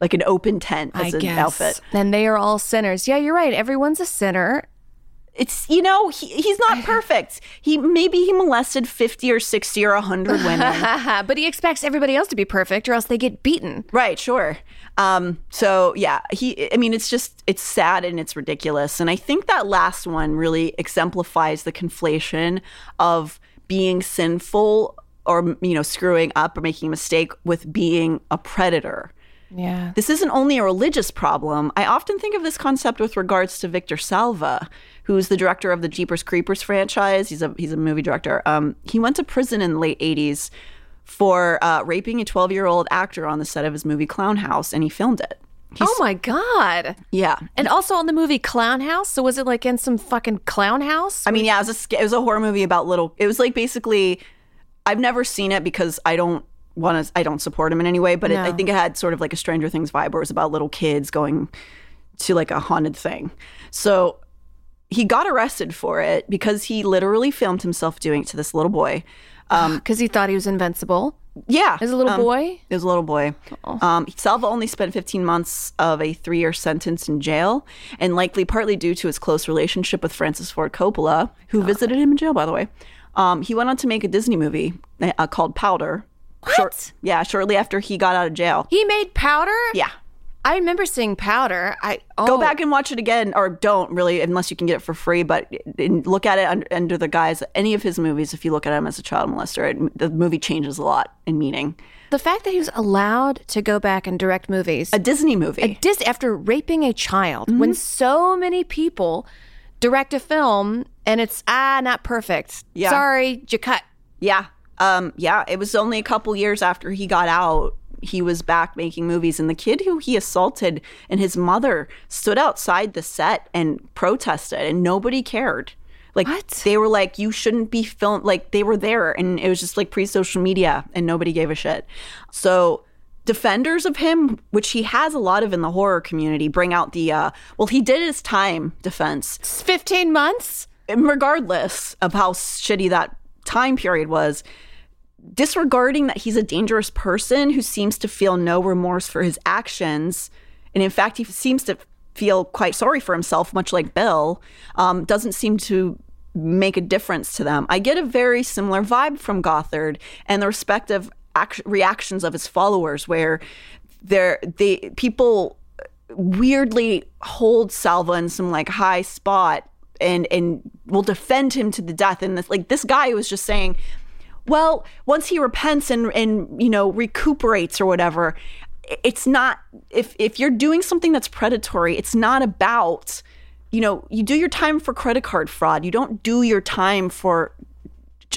like an open tent as an outfit. Then they are all sinners. Yeah, you're right. Everyone's a sinner. It's you know he, he's not *laughs* perfect. He maybe he molested fifty or sixty or hundred women. *laughs* but he expects everybody else to be perfect or else they get beaten. Right, sure. Um, so yeah, he I mean it's just it's sad and it's ridiculous. And I think that last one really exemplifies the conflation of being sinful or you know, screwing up or making a mistake with being a predator. Yeah. This isn't only a religious problem. I often think of this concept with regards to Victor Salva, who's the director of the Jeepers Creepers franchise. He's a he's a movie director. Um, he went to prison in the late '80s for uh, raping a 12 year old actor on the set of his movie Clown House, and he filmed it. He's- oh my god. Yeah. And also on the movie Clown House. So was it like in some fucking clown house? I mean, yeah, it was a it was a horror movie about little. It was like basically, I've never seen it because I don't want to. I don't support him in any way. But it, I think it had sort of like a Stranger Things vibe, where it was about little kids going to like a haunted thing. So he got arrested for it because he literally filmed himself doing it to this little boy. *sighs* because he thought he was invincible. Yeah, As a little um, boy. As a little boy. Um, Salva only spent 15 months of a three year sentence in jail, and likely partly due to his close relationship with Francis Ford Coppola, who visited him in jail, by the way. Um, he went on to make a Disney movie uh, called Powder. What? yeah, shortly after he got out of jail. He made powder? Yeah. I remember seeing powder. I oh, Go back and watch it again, or don't really, unless you can get it for free. But look at it under, under the guise any of his movies. If you look at him as a child molester, it, the movie changes a lot in meaning. The fact that he was allowed to go back and direct movies. A Disney movie. Dis after raping a child when Mm-hmm. so many people direct a film and it's ah not perfect. Yeah. Sorry, you cut. Yeah. Um, yeah, it was only a couple years after he got out. He was back making movies, and the kid who he assaulted and his mother stood outside the set and protested, and nobody cared. Like What? they were like, you shouldn't be filmed. Like they were there, and it was just like pre-social media, and nobody gave a shit. So defenders of him, which he has a lot of in the horror community, bring out the uh, well, he did his time defense. It's 15 months? And regardless of how shitty that time period was, disregarding that he's a dangerous person who seems to feel no remorse for his actions, and in fact, he seems to feel quite sorry for himself, much like Bill, um, doesn't seem to make a difference to them. I get a very similar vibe from Gothard and the respective act- reactions of his followers, where they're, they people weirdly hold Salva in some like high spot and and will defend him to the death. And this, like this guy was just saying, well, once he repents and and you know recuperates or whatever, it's not if if you're doing something that's predatory, it's not about you know you do your time for credit card fraud. You don't do your time for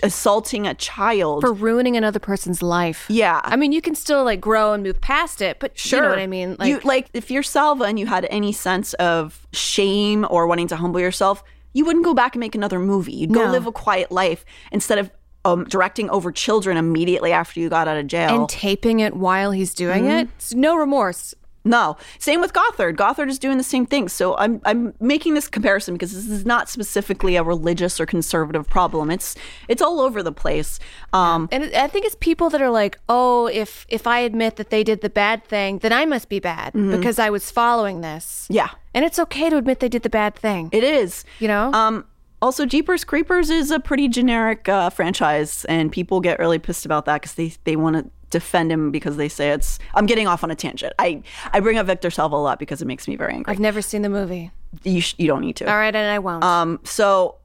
assaulting a child for ruining another person's life. Yeah. I mean, you can still like grow and move past it, but Sure. you know what I mean? Like, you like if you're Salva and you had any sense of shame or wanting to humble yourself, you wouldn't go back and make another movie. You'd go No. live a quiet life instead of um, directing over children immediately after you got out of jail. and taping it while he's doing Mm-hmm. it. It's no remorse. No. Same with Gothard. Gothard is doing the same thing. So I'm I'm making this comparison because this is not specifically a religious or conservative problem. It's it's all over the place. Um And I think it's people that are like, "Oh, if if I admit that they did the bad thing, then I must be bad because I was following this." Mm-hmm. yeah, And it's okay to admit they did the bad thing. it is. you know? Um also Jeepers Creepers is a pretty generic uh, franchise and people get really pissed about that cuz they they want to defend him because they say it's I'm getting off on a tangent. I I bring up Victor Salva a lot because it makes me very angry. I've never seen the movie. You sh- you don't need to. All right, and I won't. Um, so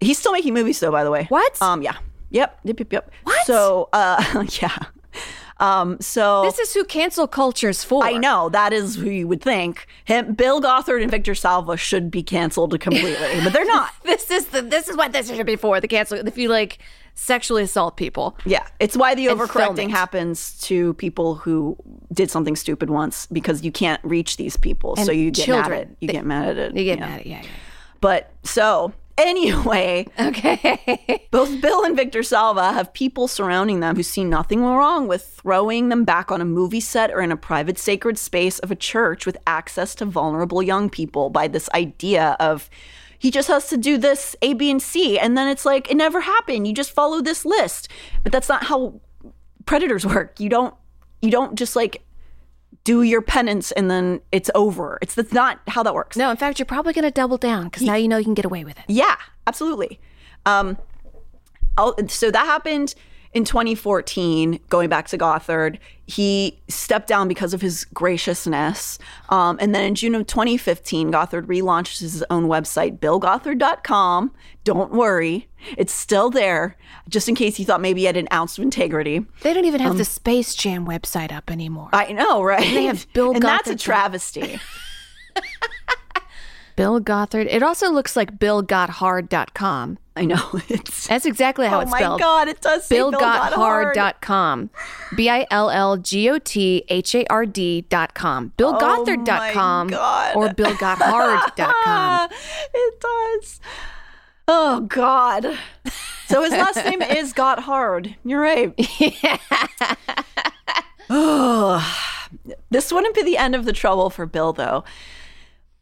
he's still making movies, though. By the way, What? Um, yeah, yep, yep, yep, yep. What? So, uh, *laughs* yeah. Um, so this is who cancel culture's for. I know that is who you would think. Him, Bill Gothard and Victor Salva should be canceled completely, but they're not. *laughs* This is the this is what this should be for. The cancel if you like sexually assault people. Yeah, it's why the And overcorrecting happens to people who did something stupid once because you can't reach these people, so you get mad children. at you They- get mad at it. You get mad at it. yeah. yeah. But so anyway, Okay. *laughs* Both Bill and Victor Salva have people surrounding them who see nothing wrong with throwing them back on a movie set or in a private sacred space of a church with access to vulnerable young people by this idea of he just has to do this A, B, and C. And then it's like, it never happened. You just follow this list. But that's not how predators work. You don't, you don't just like do your penance and then it's over. It's that's not how that works. no, in fact, you're probably going to double down because now you know you can get away with it. Yeah, absolutely. Um, I'll, so that happened in 2014. Going back to Gothard, he stepped down because of his graciousness. Um, and then in June of 2015, Gothard relaunched his own website, BillGothard.com. Don't worry, it's still there, just in case you thought maybe he had an ounce of integrity. They don't even have the Space Jam website up anymore. I know, right? They have Bill *laughs* and that's a travesty. *laughs* *laughs* Bill Gothard. It also looks like BillGotHard.com. I know. *laughs* It's That's exactly how oh it's spelled. Oh my god, it does say Bill Gothard. BillGotHard.com. B I L L G O T H A R D.com. BillGothard.com Oh or BillGotHard.com. *laughs* it does. Oh God. So his last name *laughs* is Got Hard. You're right. Yeah. oh, *sighs* this wouldn't be the end of the trouble for Bill, though.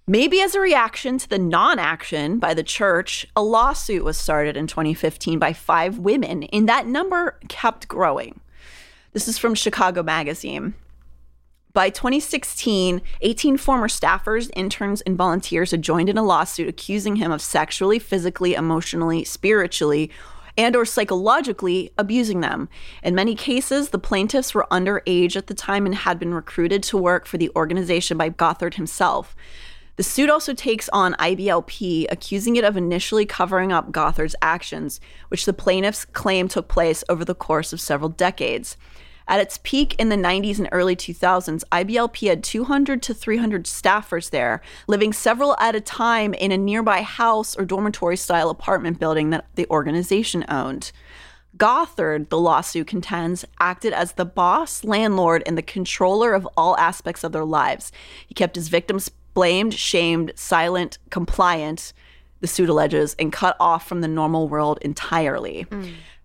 Maybe as a reaction to the non action by the church, a lawsuit was started in 2015 by five women, and that number kept growing. This is from Chicago Magazine. By 2016, 18 former staffers, interns, and volunteers had joined in a lawsuit accusing him of sexually, physically, emotionally, spiritually, and or psychologically abusing them. In many cases, the plaintiffs were underage at the time and had been recruited to work for the organization by Gothard himself. The suit also takes on IBLP, accusing it of initially covering up Gothard's actions, which the plaintiffs claim took place over the course of several decades. At its peak in the 90s and early 2000s, IBLP had 200 to 300 staffers there, living several at a time in a nearby house or dormitory style apartment building that the organization owned. Gothard, the lawsuit contends, acted as the boss, landlord, and the controller of all aspects of their lives. He kept his victims blamed, shamed, silent, compliant, the suit alleges, and cut off from the normal world entirely.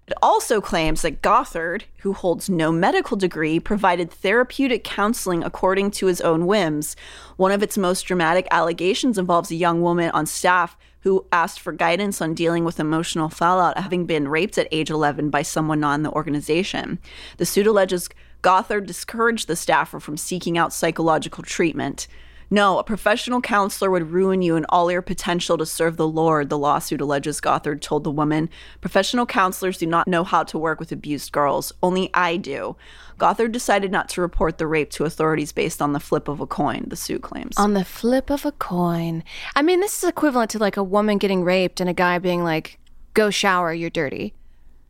It also claims that Gothard, who holds no medical degree, provided therapeutic counseling according to his own whims. One of its most dramatic allegations involves a young woman on staff who asked for guidance on dealing with emotional fallout having been raped at age 11 by someone not in the organization. The suit alleges Gothard discouraged the staffer from seeking out psychological treatment. No, a professional counselor would ruin you and all your potential to serve the Lord, the lawsuit alleges Gothard told the woman. Professional counselors do not know how to work with abused girls. Only I do. Gothard decided not to report the rape to authorities based on the flip of a coin, the suit claims. On the flip of a coin. I mean, this is equivalent to like a woman getting raped and a guy being like, go shower, you're dirty.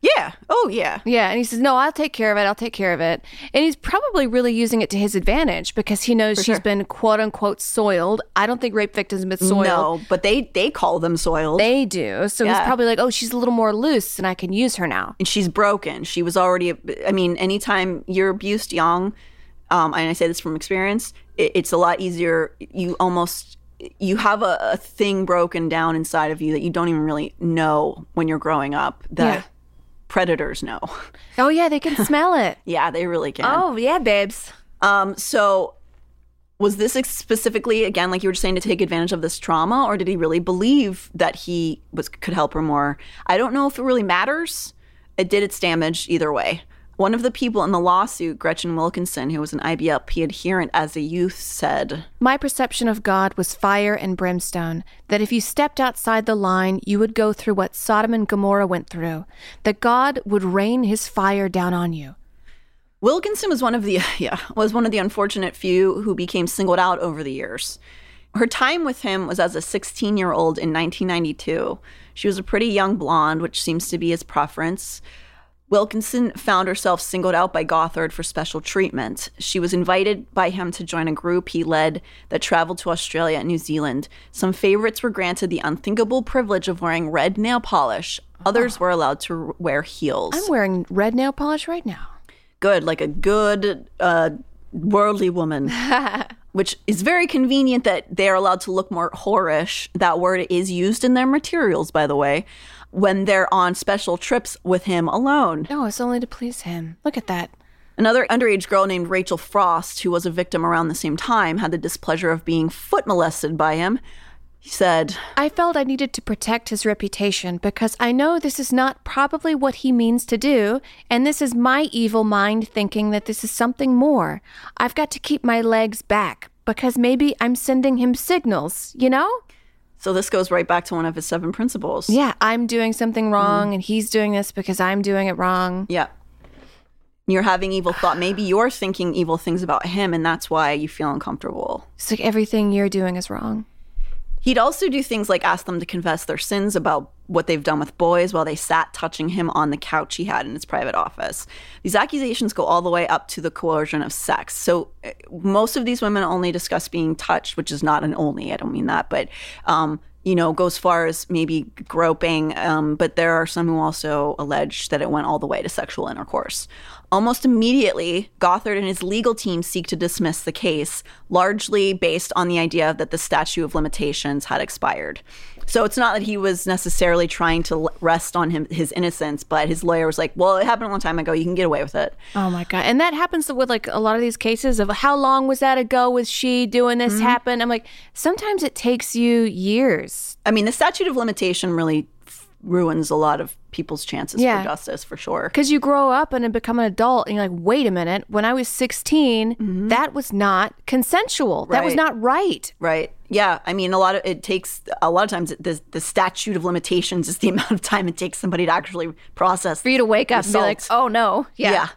Yeah. Oh, yeah. Yeah, and he says, "No, I'll take care of it. I'll take care of it." And he's probably really using it to his advantage because he knows she's sure. been quote unquote soiled. I don't think rape victims have been soiled. No, but they they call them soiled. They do. So he's probably like, "Oh, she's a little more loose, and I can use her now." and she's broken. She was already. I mean, anytime you're abused young, um, and I say this from experience, it, it's a lot easier. You almost you have a, a thing broken down inside of you that you don't even really know when you're growing up that Yeah. Predators know. Oh yeah, they can smell it. *laughs* yeah, they really can. oh yeah, babes. Um, so was this specifically again, like you were just saying, to take advantage of this trauma, or did he really believe that he was could help her more? I don't know if it really matters. It did its damage either way. One of the people in the lawsuit, Gretchen Wilkinson, who was an IBLP adherent as a youth, said, My perception of God was fire and brimstone, that if you stepped outside the line, you would go through what Sodom and Gomorrah went through, that God would rain his fire down on you. Wilkinson was one of the *laughs* yeah was one of the unfortunate few who became singled out over the years. Her time with him was as a 16 year old in 1992. She was a pretty young blonde, which seems to be his preference. Wilkinson found herself singled out by Gothard for special treatment. She was invited by him to join a group he led that traveled to Australia and New Zealand. Some favorites were granted the unthinkable privilege of wearing red nail polish. Others were allowed to wear heels I'm wearing red nail polish right now. good, like a good uh, worldly woman, *laughs* which is very convenient that they're allowed to look more whorish. That word is used in their materials, by the way, when they're on special trips with him alone. No, it's only to please him. Look at that. Another underage girl named Rachel Frost, who was a victim around the same time, had the displeasure of being foot molested by him. He said, I felt I needed to protect his reputation because I know this is not probably what he means to do, and this is my evil mind thinking that this is something more. I've got to keep my legs back because maybe I'm sending him signals, you know? So this goes right back to one of his seven principles. Yeah, I'm doing something mm-hmm. wrong and he's doing this because I'm doing it wrong. Yeah. You're having evil thought. Maybe you're thinking evil things about him, and that's why you feel uncomfortable. It's like everything you're doing is wrong. He'd also do things like ask them to confess their sins about what they've done with boys while they sat touching him on the couch he had in his private office. These accusations go all the way up to the coercion of sex. So uh, most of these women only discuss being touched, which is not an only, I don't mean that, but um, you know, goes far as maybe groping. Um, but there are some who also allege that it went all the way to sexual intercourse. Almost immediately, Gothard and his legal team seek to dismiss the case, largely based on the idea that the statute of limitations had expired. So it's not that he was necessarily trying to rest on him his innocence, but his lawyer was like, "Well, it happened a long time ago. You can get away with it." Oh my god! And that happens with like a lot of these cases of how long was that ago? Was she doing this mm-hmm. happen? I'm like, sometimes it takes you years. I mean, the statute of limitation really ruins a lot of people's chances Yeah. for justice, for sure. Because you grow up and then become an adult, and you're like, wait a minute. When I was 16, that was not consensual. That was Mm-hmm. Not right. Right. Yeah. I mean, a lot of it takes a lot of times the the statute of limitations is the *laughs* amount of time it takes somebody to actually process For you to wake up and be like, oh no, yeah.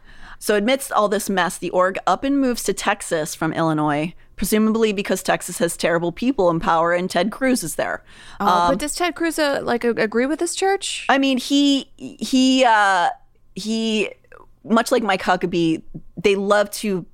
So amidst all this mess, the org up and moves to Texas from Illinois, presumably because Texas has terrible people in power and Ted Cruz is there. Oh, but does Ted Cruz uh, like agree with this church? I mean, he he uh he much like Mike Huckabee, they love to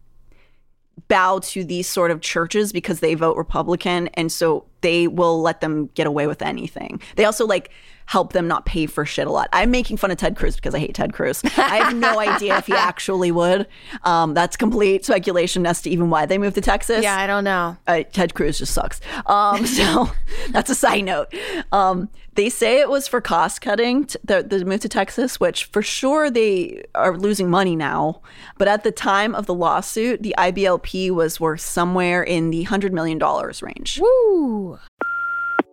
bow to these sort of churches because they vote Republican, and so they will let them get away with anything. They also like help them not pay for shit a lot. I'm making fun of Ted Cruz because I hate Ted Cruz. I have no *laughs* idea if he actually would. Um, that's complete speculation as to even why they moved to Texas. Yeah, I don't know. Uh, Ted Cruz just sucks. Um, *laughs* so *laughs* that's a side note. Um, they say it was for cost cutting, t- the, the move to Texas, which for sure they are losing money now. But at the time of the lawsuit, the IBLP was worth somewhere in the $100 million range. Woo!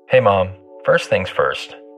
Hey, Mom. First things first,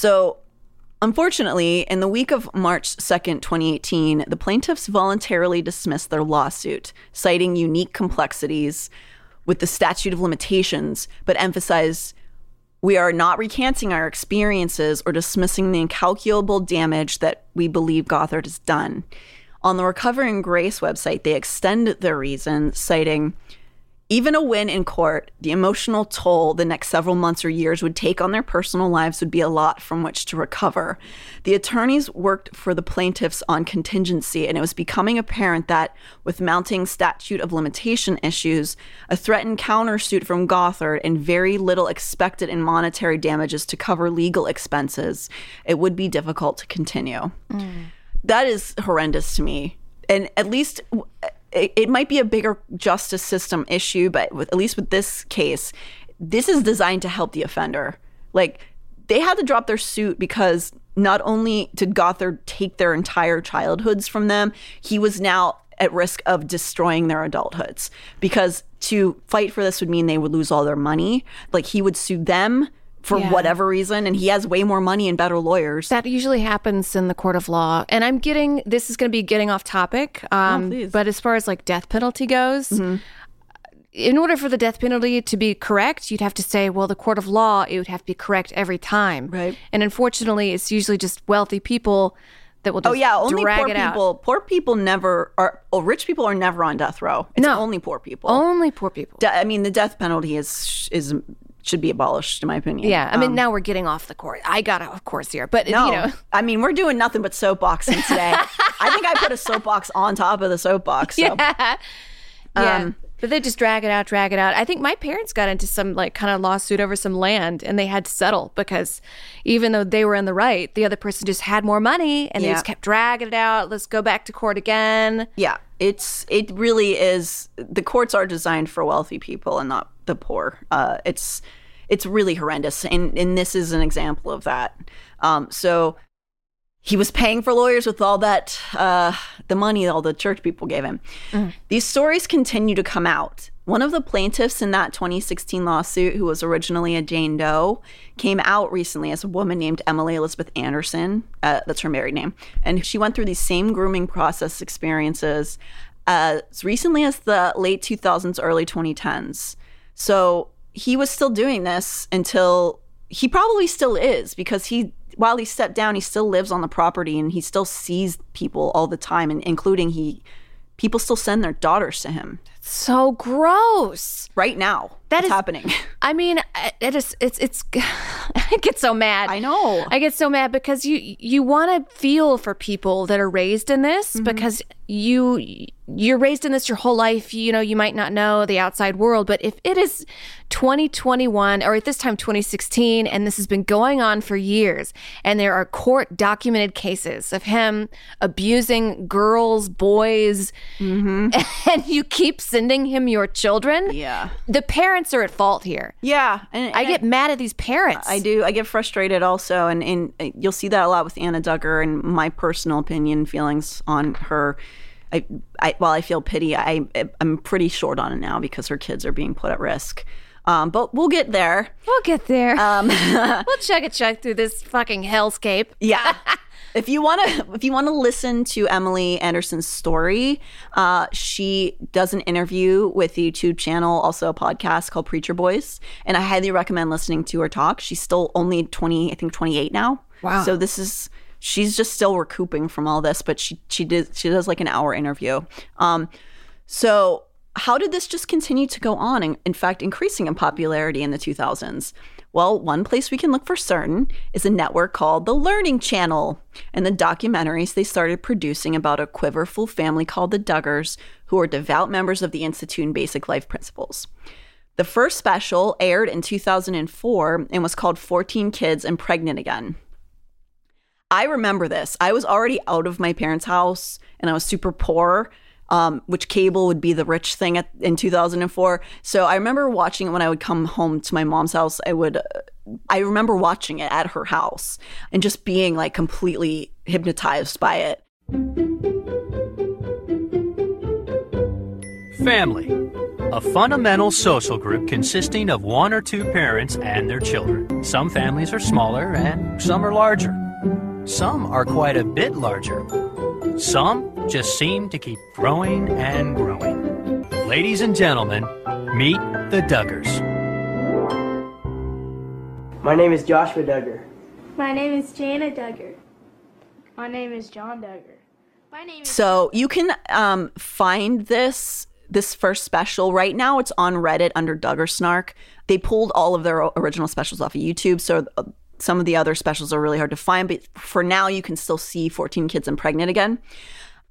So, unfortunately, in the week of March 2nd, 2018, the plaintiffs voluntarily dismissed their lawsuit, citing unique complexities with the statute of limitations, but emphasized we are not recanting our experiences or dismissing the incalculable damage that we believe Gothard has done. On the Recovering Grace website, they extend their reason, citing even a win in court, the emotional toll the next several months or years would take on their personal lives would be a lot from which to recover. The attorneys worked for the plaintiffs on contingency, and it was becoming apparent that with mounting statute of limitation issues, a threatened countersuit from Gothard, and very little expected in monetary damages to cover legal expenses, it would be difficult to continue. Mm. That is horrendous to me. And at least it, it might be a bigger justice system issue, but with, at least with this case, this is designed to help the offender. Like they had to drop their suit because not only did Gothard take their entire childhoods from them, he was now at risk of destroying their adulthoods because to fight for this would mean they would lose all their money. Like he would sue them for Yeah. whatever reason, and he has way more money and better lawyers. That usually happens in the court of law. And I'm getting this is going to be getting off topic. Um, please. but as far as like death penalty goes, in order for the death penalty to be correct, you'd have to say, well, the court of law, it would have to be correct every time. Right. And unfortunately, it's usually just wealthy people that will just Oh yeah, only poor it out. people. Poor people never are. Oh, rich people are never on death row. It's No. only poor people. Only poor people. De- I mean, the death penalty is is should be abolished, in my opinion. yeah. I mean, Um, now we're getting off the court. I got off course here. But, no, you know, *laughs* I mean, we're doing nothing but soapboxing today. I think I put a soapbox on top of the soapbox. So. *laughs* yeah. Yeah. Um, but they just drag it out, drag it out. I think my parents got into some like kind of lawsuit over some land and they had to settle because even though they were in the right, the other person just had more money and they just kept dragging it out. Let's go back to court again. Yeah, it's it really is. The courts are designed for wealthy people and not the poor. Uh, it's it's really horrendous, and and this is an example of that. Um, so he was paying for lawyers with all that uh, the money all the church people gave him. These stories continue to come out. One of the plaintiffs in that 2016 lawsuit, who was originally a Jane Doe, came out recently as a woman named Emily Elizabeth Anderson. Uh, that's her married name. And she went through these same grooming process experiences uh, as recently as the late 2000s, early 2010s. So he was still doing this until he probably still is because he while he stepped down he still lives on the property and he still sees people all the time and including he people still send their daughters to him So gross. right now That is- happening *laughs* I mean, it is. It's. It's. *laughs* I get so mad. I know. I get so mad because you you want to feel for people that are raised in this Mm-hmm. because you you're raised in this your whole life. You know, you might not know the outside world, but if it is 2021 or at this time 2016, and this has been going on for years, and there are court documented cases of him abusing girls, boys, *laughs* and you keep sending him your children Mm-hmm. yeah the parents parents are at fault here. Yeah, and, I and get mad at these parents. I do. I get frustrated also, and, and uh, you'll see that a lot with Anna Duggar. And my personal opinion, feelings on her. I, I while I feel pity, I I'm pretty short on it now because her kids are being put at risk. Um, but we'll get there. We'll get there. Um, *laughs* we'll *laughs* chug a chug through this fucking hellscape. Yeah. *laughs* if you want to if you want to listen to emily anderson's story uh, she does an interview with the youtube channel also a podcast called preacher boys and i highly recommend listening to her talk. She's still only 20 i think 28 now. Wow. so this is she's just still recouping from all this but she she did she does like an hour interview. Um so how did this just continue to go on and in fact increasing in popularity in the 2000s well, one place we can look for certain is a network called the Learning Channel and the documentaries they started producing about a quiverful family called the Duggars, who are devout members of the Institute in Basic Life Principles. The first special aired in 2004 and was called 14 Kids and Pregnant Again. I remember this. I was already out of my parents' house and I was super poor um, which cable would be the rich thing at, in 2004. So I remember watching it when I would come home to my mom's house. I would, I remember watching it at her house and just being like completely hypnotized by it. Family. A fundamental social group consisting of one or two parents and their children. Some families are smaller and some are larger. Some are quite a bit larger. Some just seem to keep growing and growing. Ladies and gentlemen, meet the Duggars. My name is Joshua Duggar. My name is Jana Duggar. My name is John Duggar. My name is So you can um, find this this first special right now. It's on Reddit under Duggar Snark. They pulled all of their original specials off of YouTube, so uh, some of the other specials are really hard to find. But for now, you can still see 14 Kids and Pregnant again.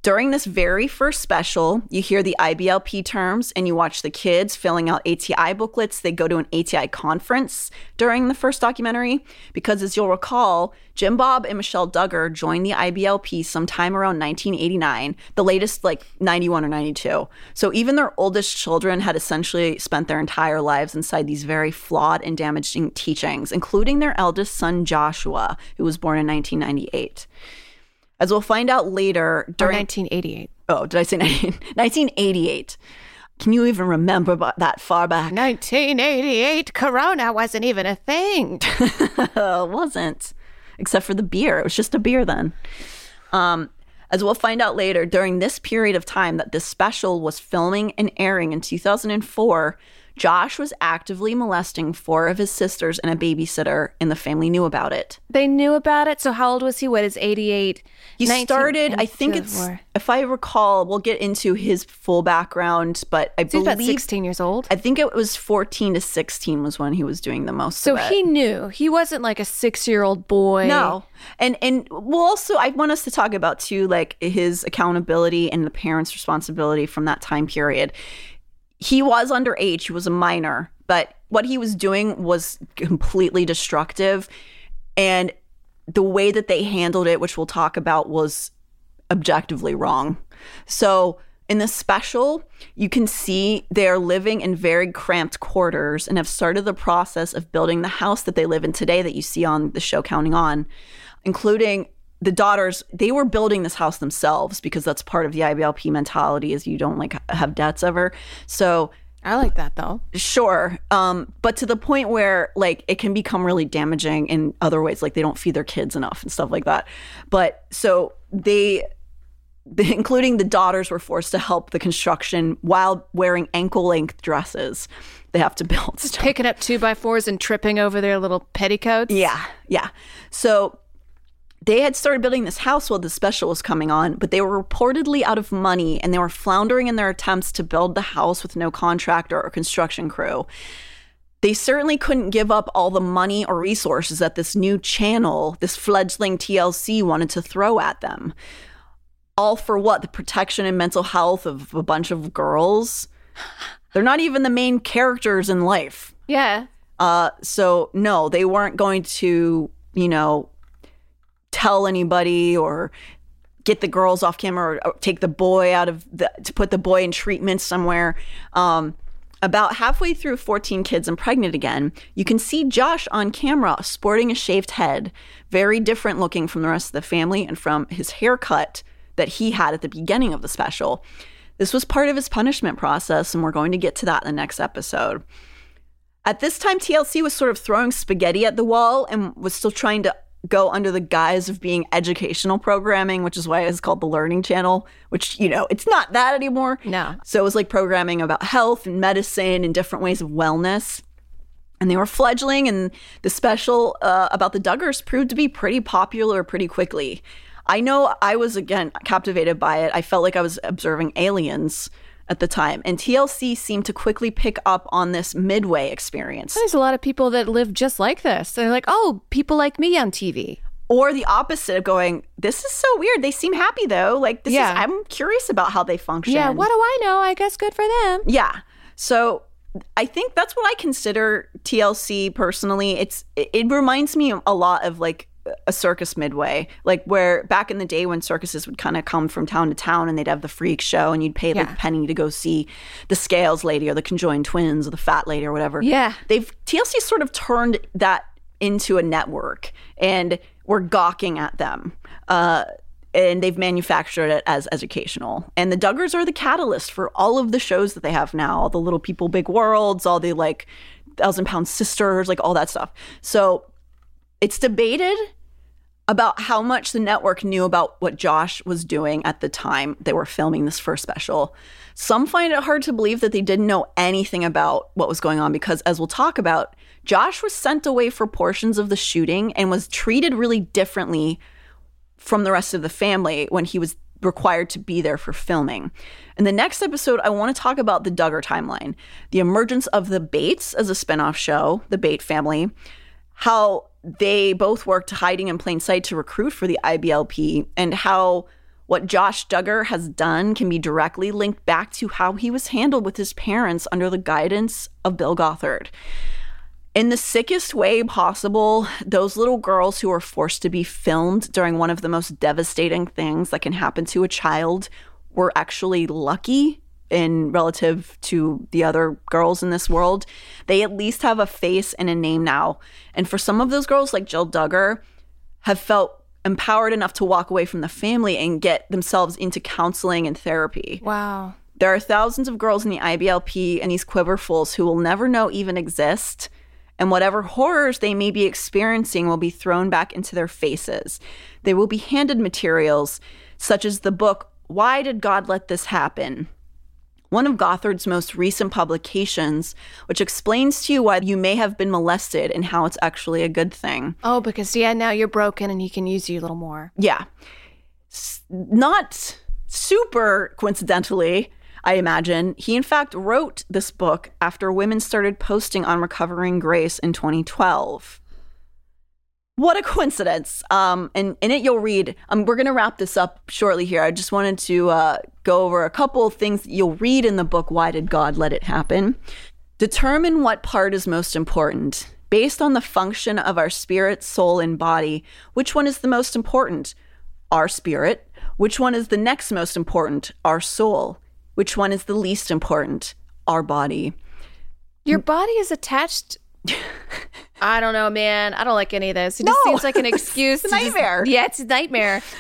During this very first special, you hear the IBLP terms and you watch the kids filling out ATI booklets. They go to an ATI conference during the first documentary because, as you'll recall, Jim Bob and Michelle Duggar joined the IBLP sometime around 1989, the latest like 91 or 92. So even their oldest children had essentially spent their entire lives inside these very flawed and damaging teachings, including their eldest son, Joshua, who was born in 1998. As we'll find out later, during 1988. Oh, did I say 19, *laughs* 1988? Can you even remember that far back? 1988, Corona wasn't even a thing. *laughs* it wasn't, except for the beer. It was just a beer then. Um, as we'll find out later, during this period of time that this special was filming and airing in 2004, Josh was actively molesting four of his sisters and a babysitter, and the family knew about it. They knew about it. So how old was he? What is 88? He 19 started, I think it's, if I recall, we'll get into his full background, but I So believe about 16 years old. I think it was 14 to 16 was when he was doing the most. So of it. he knew. He wasn't like a six year old boy. No. And and we'll also I want us to talk about too like his accountability and the parents' responsibility from that time period. He was underage, he was a minor, but what he was doing was completely destructive and the way that they handled it, which we'll talk about, was objectively wrong. So in this special, you can see they're living in very cramped quarters and have started the process of building the house that they live in today that you see on the show Counting On, including the daughters. They were building this house themselves because that's part of the IBLP mentality is you don't like have debts ever. So I like that though. Sure. Um, but to the point where like it can become really damaging in other ways, like they don't feed their kids enough and stuff like that. But so they, the, including the daughters, were forced to help the construction while wearing ankle length dresses. They have to build stuff. Picking up two by fours and tripping over their little petticoats. Yeah, yeah. So they had started building this house while the special was coming on, but they were reportedly out of money and they were floundering in their attempts to build the house with no contractor or construction crew. They certainly couldn't give up all the money or resources that this new channel, this fledgling TLC, wanted to throw at them. All for what? The protection and mental health of a bunch of girls? *laughs* They're not even the main characters in life. Yeah. Uh, so no, they weren't going to, you know, tell anybody or get the girls off camera or, or take the boy out of the to put the boy in treatment somewhere. Um, About halfway through 14 Kids and Pregnant Again, you can see Josh on camera sporting a shaved head, very different looking from the rest of the family and from his haircut that he had at the beginning of the special. This was part of his punishment process, and we're going to get to that in the next episode. At this time, TLC was sort of throwing spaghetti at the wall and was still trying to go under the guise of being educational programming, which is why it's called the Learning Channel, which, you know, it's not that anymore. No. So it was like programming about health and medicine and different ways of wellness. And they were fledgling, and the special uh, about the Duggars proved to be pretty popular pretty quickly. I know I was, again, captivated by it. I felt like I was observing aliens at the time. And TLC seemed to quickly pick up on this midway experience. There's a lot of people that live just like this. They're like, oh, people like me on TV. Or the opposite of going, this is so weird. They seem happy though. Like this Yeah. is I'm curious about how they function. Yeah, what do I know? I guess good for them. Yeah. So I think that's what I consider TLC personally. It's it, it reminds me a lot of like a circus midway, like where back in the day when circuses would kind of come from town to town and they'd have the freak show and you'd pay like Yeah. a penny to go see the scales lady or the conjoined twins or the fat lady or whatever. Yeah. They've TLC sort of turned that into a network and we're gawking at them. Uh and they've manufactured it as educational. And the Duggars are the catalyst for all of the shows that they have now, all the little people, big worlds, all the like thousand pound sisters, like all that stuff. So it's debated about how much the network knew about what Josh was doing at the time they were filming this first special. Some find it hard to believe that they didn't know anything about what was going on because, as we'll talk about, Josh was sent away for portions of the shooting and was treated really differently from the rest of the family when he was required to be there for filming. In the next episode, I want to talk about the Duggar timeline, the emergence of the Bates as a spinoff show, the Bate family, how they both worked hiding in plain sight to recruit for the IBLP, and how what Josh Duggar has done can be directly linked back to how he was handled with his parents under the guidance of Bill Gothard. In the sickest way possible, those little girls who were forced to be filmed during one of the most devastating things that can happen to a child were actually lucky in relative to the other girls in this world. They at least have a face and a name now. And for some of those girls, like Jill Duggar, have felt empowered enough to walk away from the family and get themselves into counseling and therapy. Wow. There are thousands of girls in the IBLP and these quiverfuls who will never know even exist. And whatever horrors they may be experiencing will be thrown back into their faces. They will be handed materials such as the book, Why Did God Let This Happen? One of Gothard's most recent publications, which explains to you why you may have been molested and how it's actually a good thing. Oh, because yeah, now you're broken and he can use you a little more. Yeah. S- not super coincidentally, I imagine. He, in fact, wrote this book after women started posting on Recovering Grace in 2012. What a coincidence. Um, and in it, you'll read, um, we're going to wrap this up shortly here. I just wanted to uh, go over a couple of things you'll read in the book, Why Did God Let It Happen? Determine what part is most important. Based on the function of our spirit, soul, and body, which one is the most important? Our spirit. Which one is the next most important? Our soul. Which one is the least important? Our body. Your body is attached. I don't know, man. I don't like any of this. It No. just seems like an excuse. *laughs* It's a to just- nightmare. yeah, it's a nightmare. *laughs*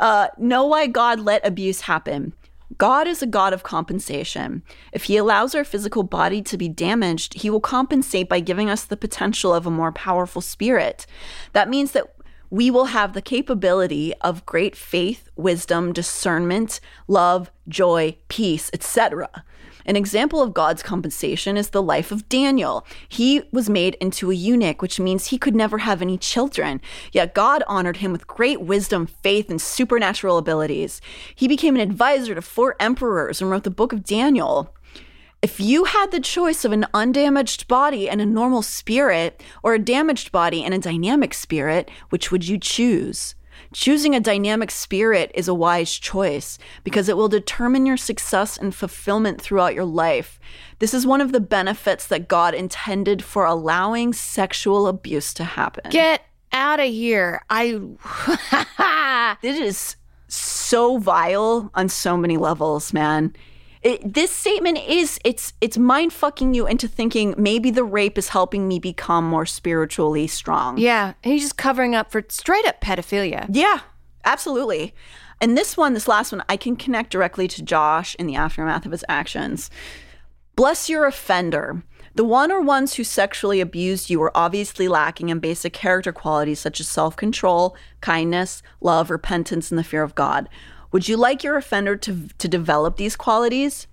Uh, know why God let abuse happen. God is a God of compensation. If He allows our physical body to be damaged, He will compensate by giving us the potential of a more powerful spirit. That means that we will have the capability of great faith, wisdom, discernment, love, joy, peace, etc. An example of God's compensation is the life of Daniel. He was made into a eunuch, which means he could never have any children. Yet God honored him with great wisdom, faith, and supernatural abilities. He became an advisor to four emperors and wrote the book of Daniel. If you had the choice of an undamaged body and a normal spirit, or a damaged body and a dynamic spirit, which would you choose? Choosing a dynamic spirit is a wise choice because it will determine your success and fulfillment throughout your life. This is one of the benefits that God intended for allowing sexual abuse to happen. Get out of here. I. *laughs* it is so vile on so many levels, man. It, this statement is it's it's mind fucking you into thinking maybe the rape is helping me become more spiritually strong. Yeah, he's just covering up for straight up pedophilia. Yeah, absolutely. And this one, this last one, I can connect directly to Josh in the aftermath of his actions. Bless your offender. The one or ones who sexually abused you were obviously lacking in basic character qualities such as self control, kindness, love, repentance, and the fear of God. Would you like your offender to, to develop these qualities?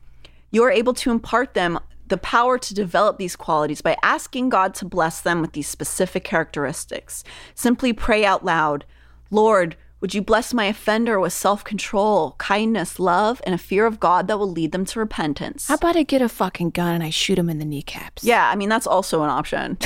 You are able to impart them the power to develop these qualities by asking God to bless them with these specific characteristics. Simply pray out loud Lord, would you bless my offender with self control, kindness, love, and a fear of God that will lead them to repentance? How about I get a fucking gun and I shoot him in the kneecaps? Yeah, I mean, that's also an option.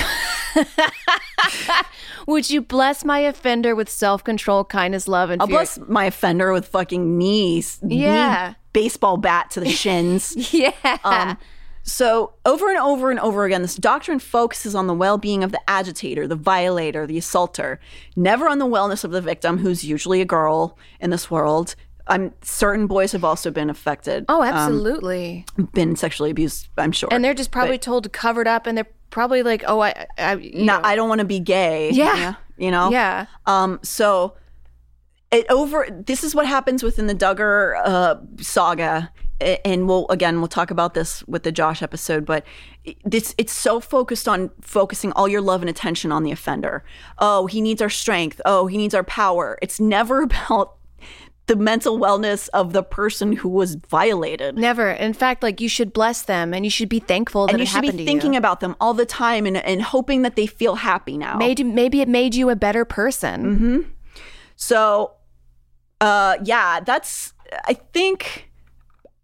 *laughs* *laughs* Would you bless my offender with self control, kindness, love, and I'll fear? bless my offender with fucking knees. Yeah. knee baseball bat to the *laughs* shins. yeah. Um, so, over and over and over again, this doctrine focuses on the well being of the agitator, the violator, the assaulter, never on the wellness of the victim, who's usually a girl in this world. I'm certain boys have also been affected. oh, um, absolutely. been sexually abused, I'm sure. and they're just probably But told to cover it up, and they're probably like, "Oh, I, I, not. I don't want to be gay. Yeah. You know? Yeah. Um, so it over this is what happens within the Duggar uh, saga. And we'll again we'll talk about this with the Josh episode, but this it's so focused on focusing all your love and attention on the offender. Oh, he needs our strength. Oh, he needs our power. It's never *laughs* about the mental wellness of the person who was violated. Never. In fact, like you should bless them, and you should be thankful that And you should be thinking about them all the time and, and hoping that they feel happy now. Maybe, maybe it made you a better person. hmm So, uh, yeah, that's I think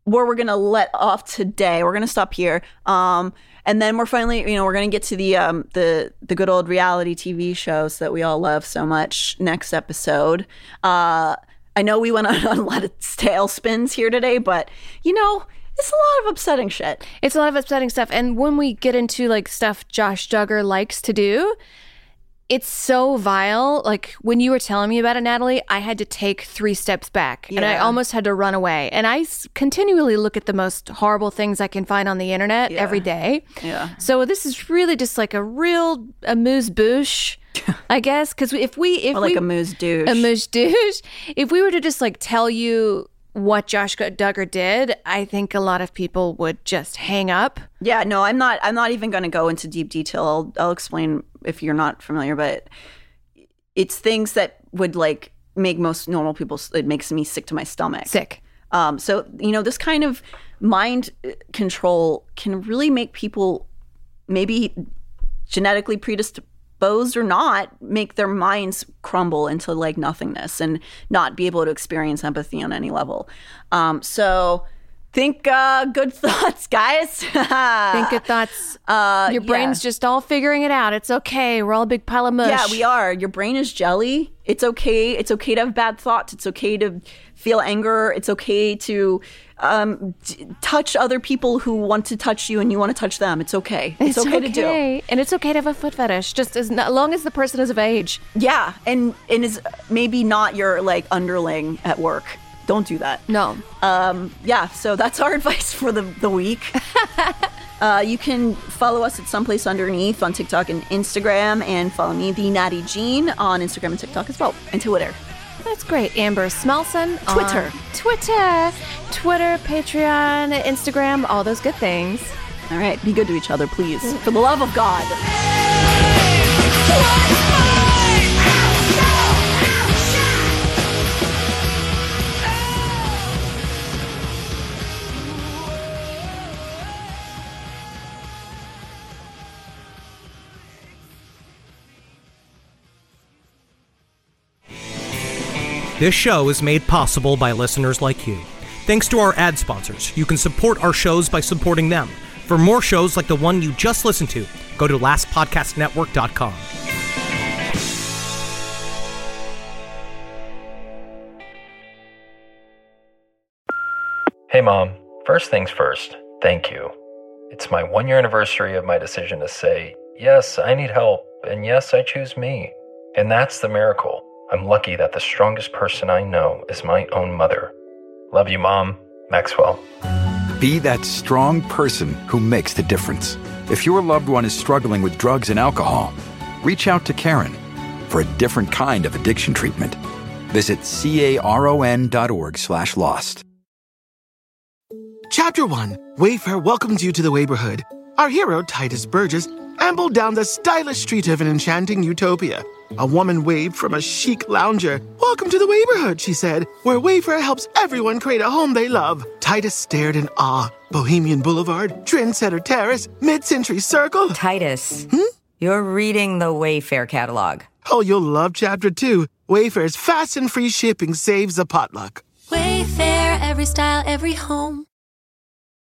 where we're gonna let off today. We're gonna stop here. Um, and then we're finally, you know, we're gonna get to the um the the good old reality TV shows that we all love so much next episode. Uh, I know we went *laughs* on a lot of tailspins here today, but you know, it's a lot of upsetting shit. It's a lot of upsetting stuff. And when we get into like stuff Josh Duggar likes to do, it's so vile. Like when you were telling me about it, Natalie, I had to take three steps back and I almost had to run away. And I s- continually look at the most horrible things I can find on the internet every day. Yeah. So this is really just like a real amuse bouche, *laughs* I guess. Because if we, if Or like we, a moose douche. a moose douche, if we were to just like tell you what Josh Duggar did, I think a lot of people would just hang up. Yeah, no, I'm not. I'm not even going to go into deep detail. I'll, I'll explain if you're not familiar, but it's things that would like make most normal people. It makes me sick to my stomach. Sick. Um, so you know, this kind of mind uh, control can really make people maybe genetically predisposed or not make their minds crumble into like nothingness and not be able to experience empathy on any level. Um, so think uh, good *laughs* thoughts, guys. Think good thoughts. *laughs* Uh, Your brain's yeah. just all figuring it out. It's okay. We're all a big pile of mush. Yeah, we are. Your brain is jelly. It's okay. It's okay to have bad thoughts. It's okay to feel anger. It's okay to um, t- touch other people who want to touch you and you want to touch them. It's okay. It's, okay, to do. And it's okay to have a foot fetish, just as, as long as the person is of age. Yeah, and and is maybe not your like underling at work. Don't do that. No. Um, yeah, so that's our *laughs* advice for the the week. *laughs* uh, you can follow us at Someplace Under Neith on TikTok and Instagram, and follow me, the Natty Jean, on Instagram and TikTok as well, and Twitter. That's great. Amber Smelson. on Twitter. Twitter. Twitter, Patreon, Instagram, all those good things. All right, be good to each other, please, for the love of God. This show is made possible by listeners like you. Thanks to our ad sponsors, you can support our shows by supporting them. For more shows like the one you just listened to, go to lastpodcastnetwork.com. Hey, Mom. First things first, thank you. It's my one year anniversary of my decision to say, yes, I need help, and yes, I choose me. And that's the miracle. I'm lucky that the strongest person I know is my own mother. Love you, Mom. Maxwell. Be that strong person who makes the difference. If your loved one is struggling with drugs and alcohol, reach out to Caron for a different kind of addiction treatment. Visit caron.org slash lost. Chapter 1 Wayfair welcomes you to the neighborhood. Our hero, Tituss Burgess, ambled down the stylish street of an enchanting utopia. A woman waved from a chic lounger. Welcome to the neighborhood, she said, where Wayfair helps everyone create a home they love. Tituss stared in awe. Bohemian Boulevard, Trendsetter Terrace, Mid Century Circle. Tituss, hmm? you're reading the Wayfair catalog. Oh, you'll love Chapter 2. Wayfair's fast and free shipping saves a potluck. Wayfair, every style, every home.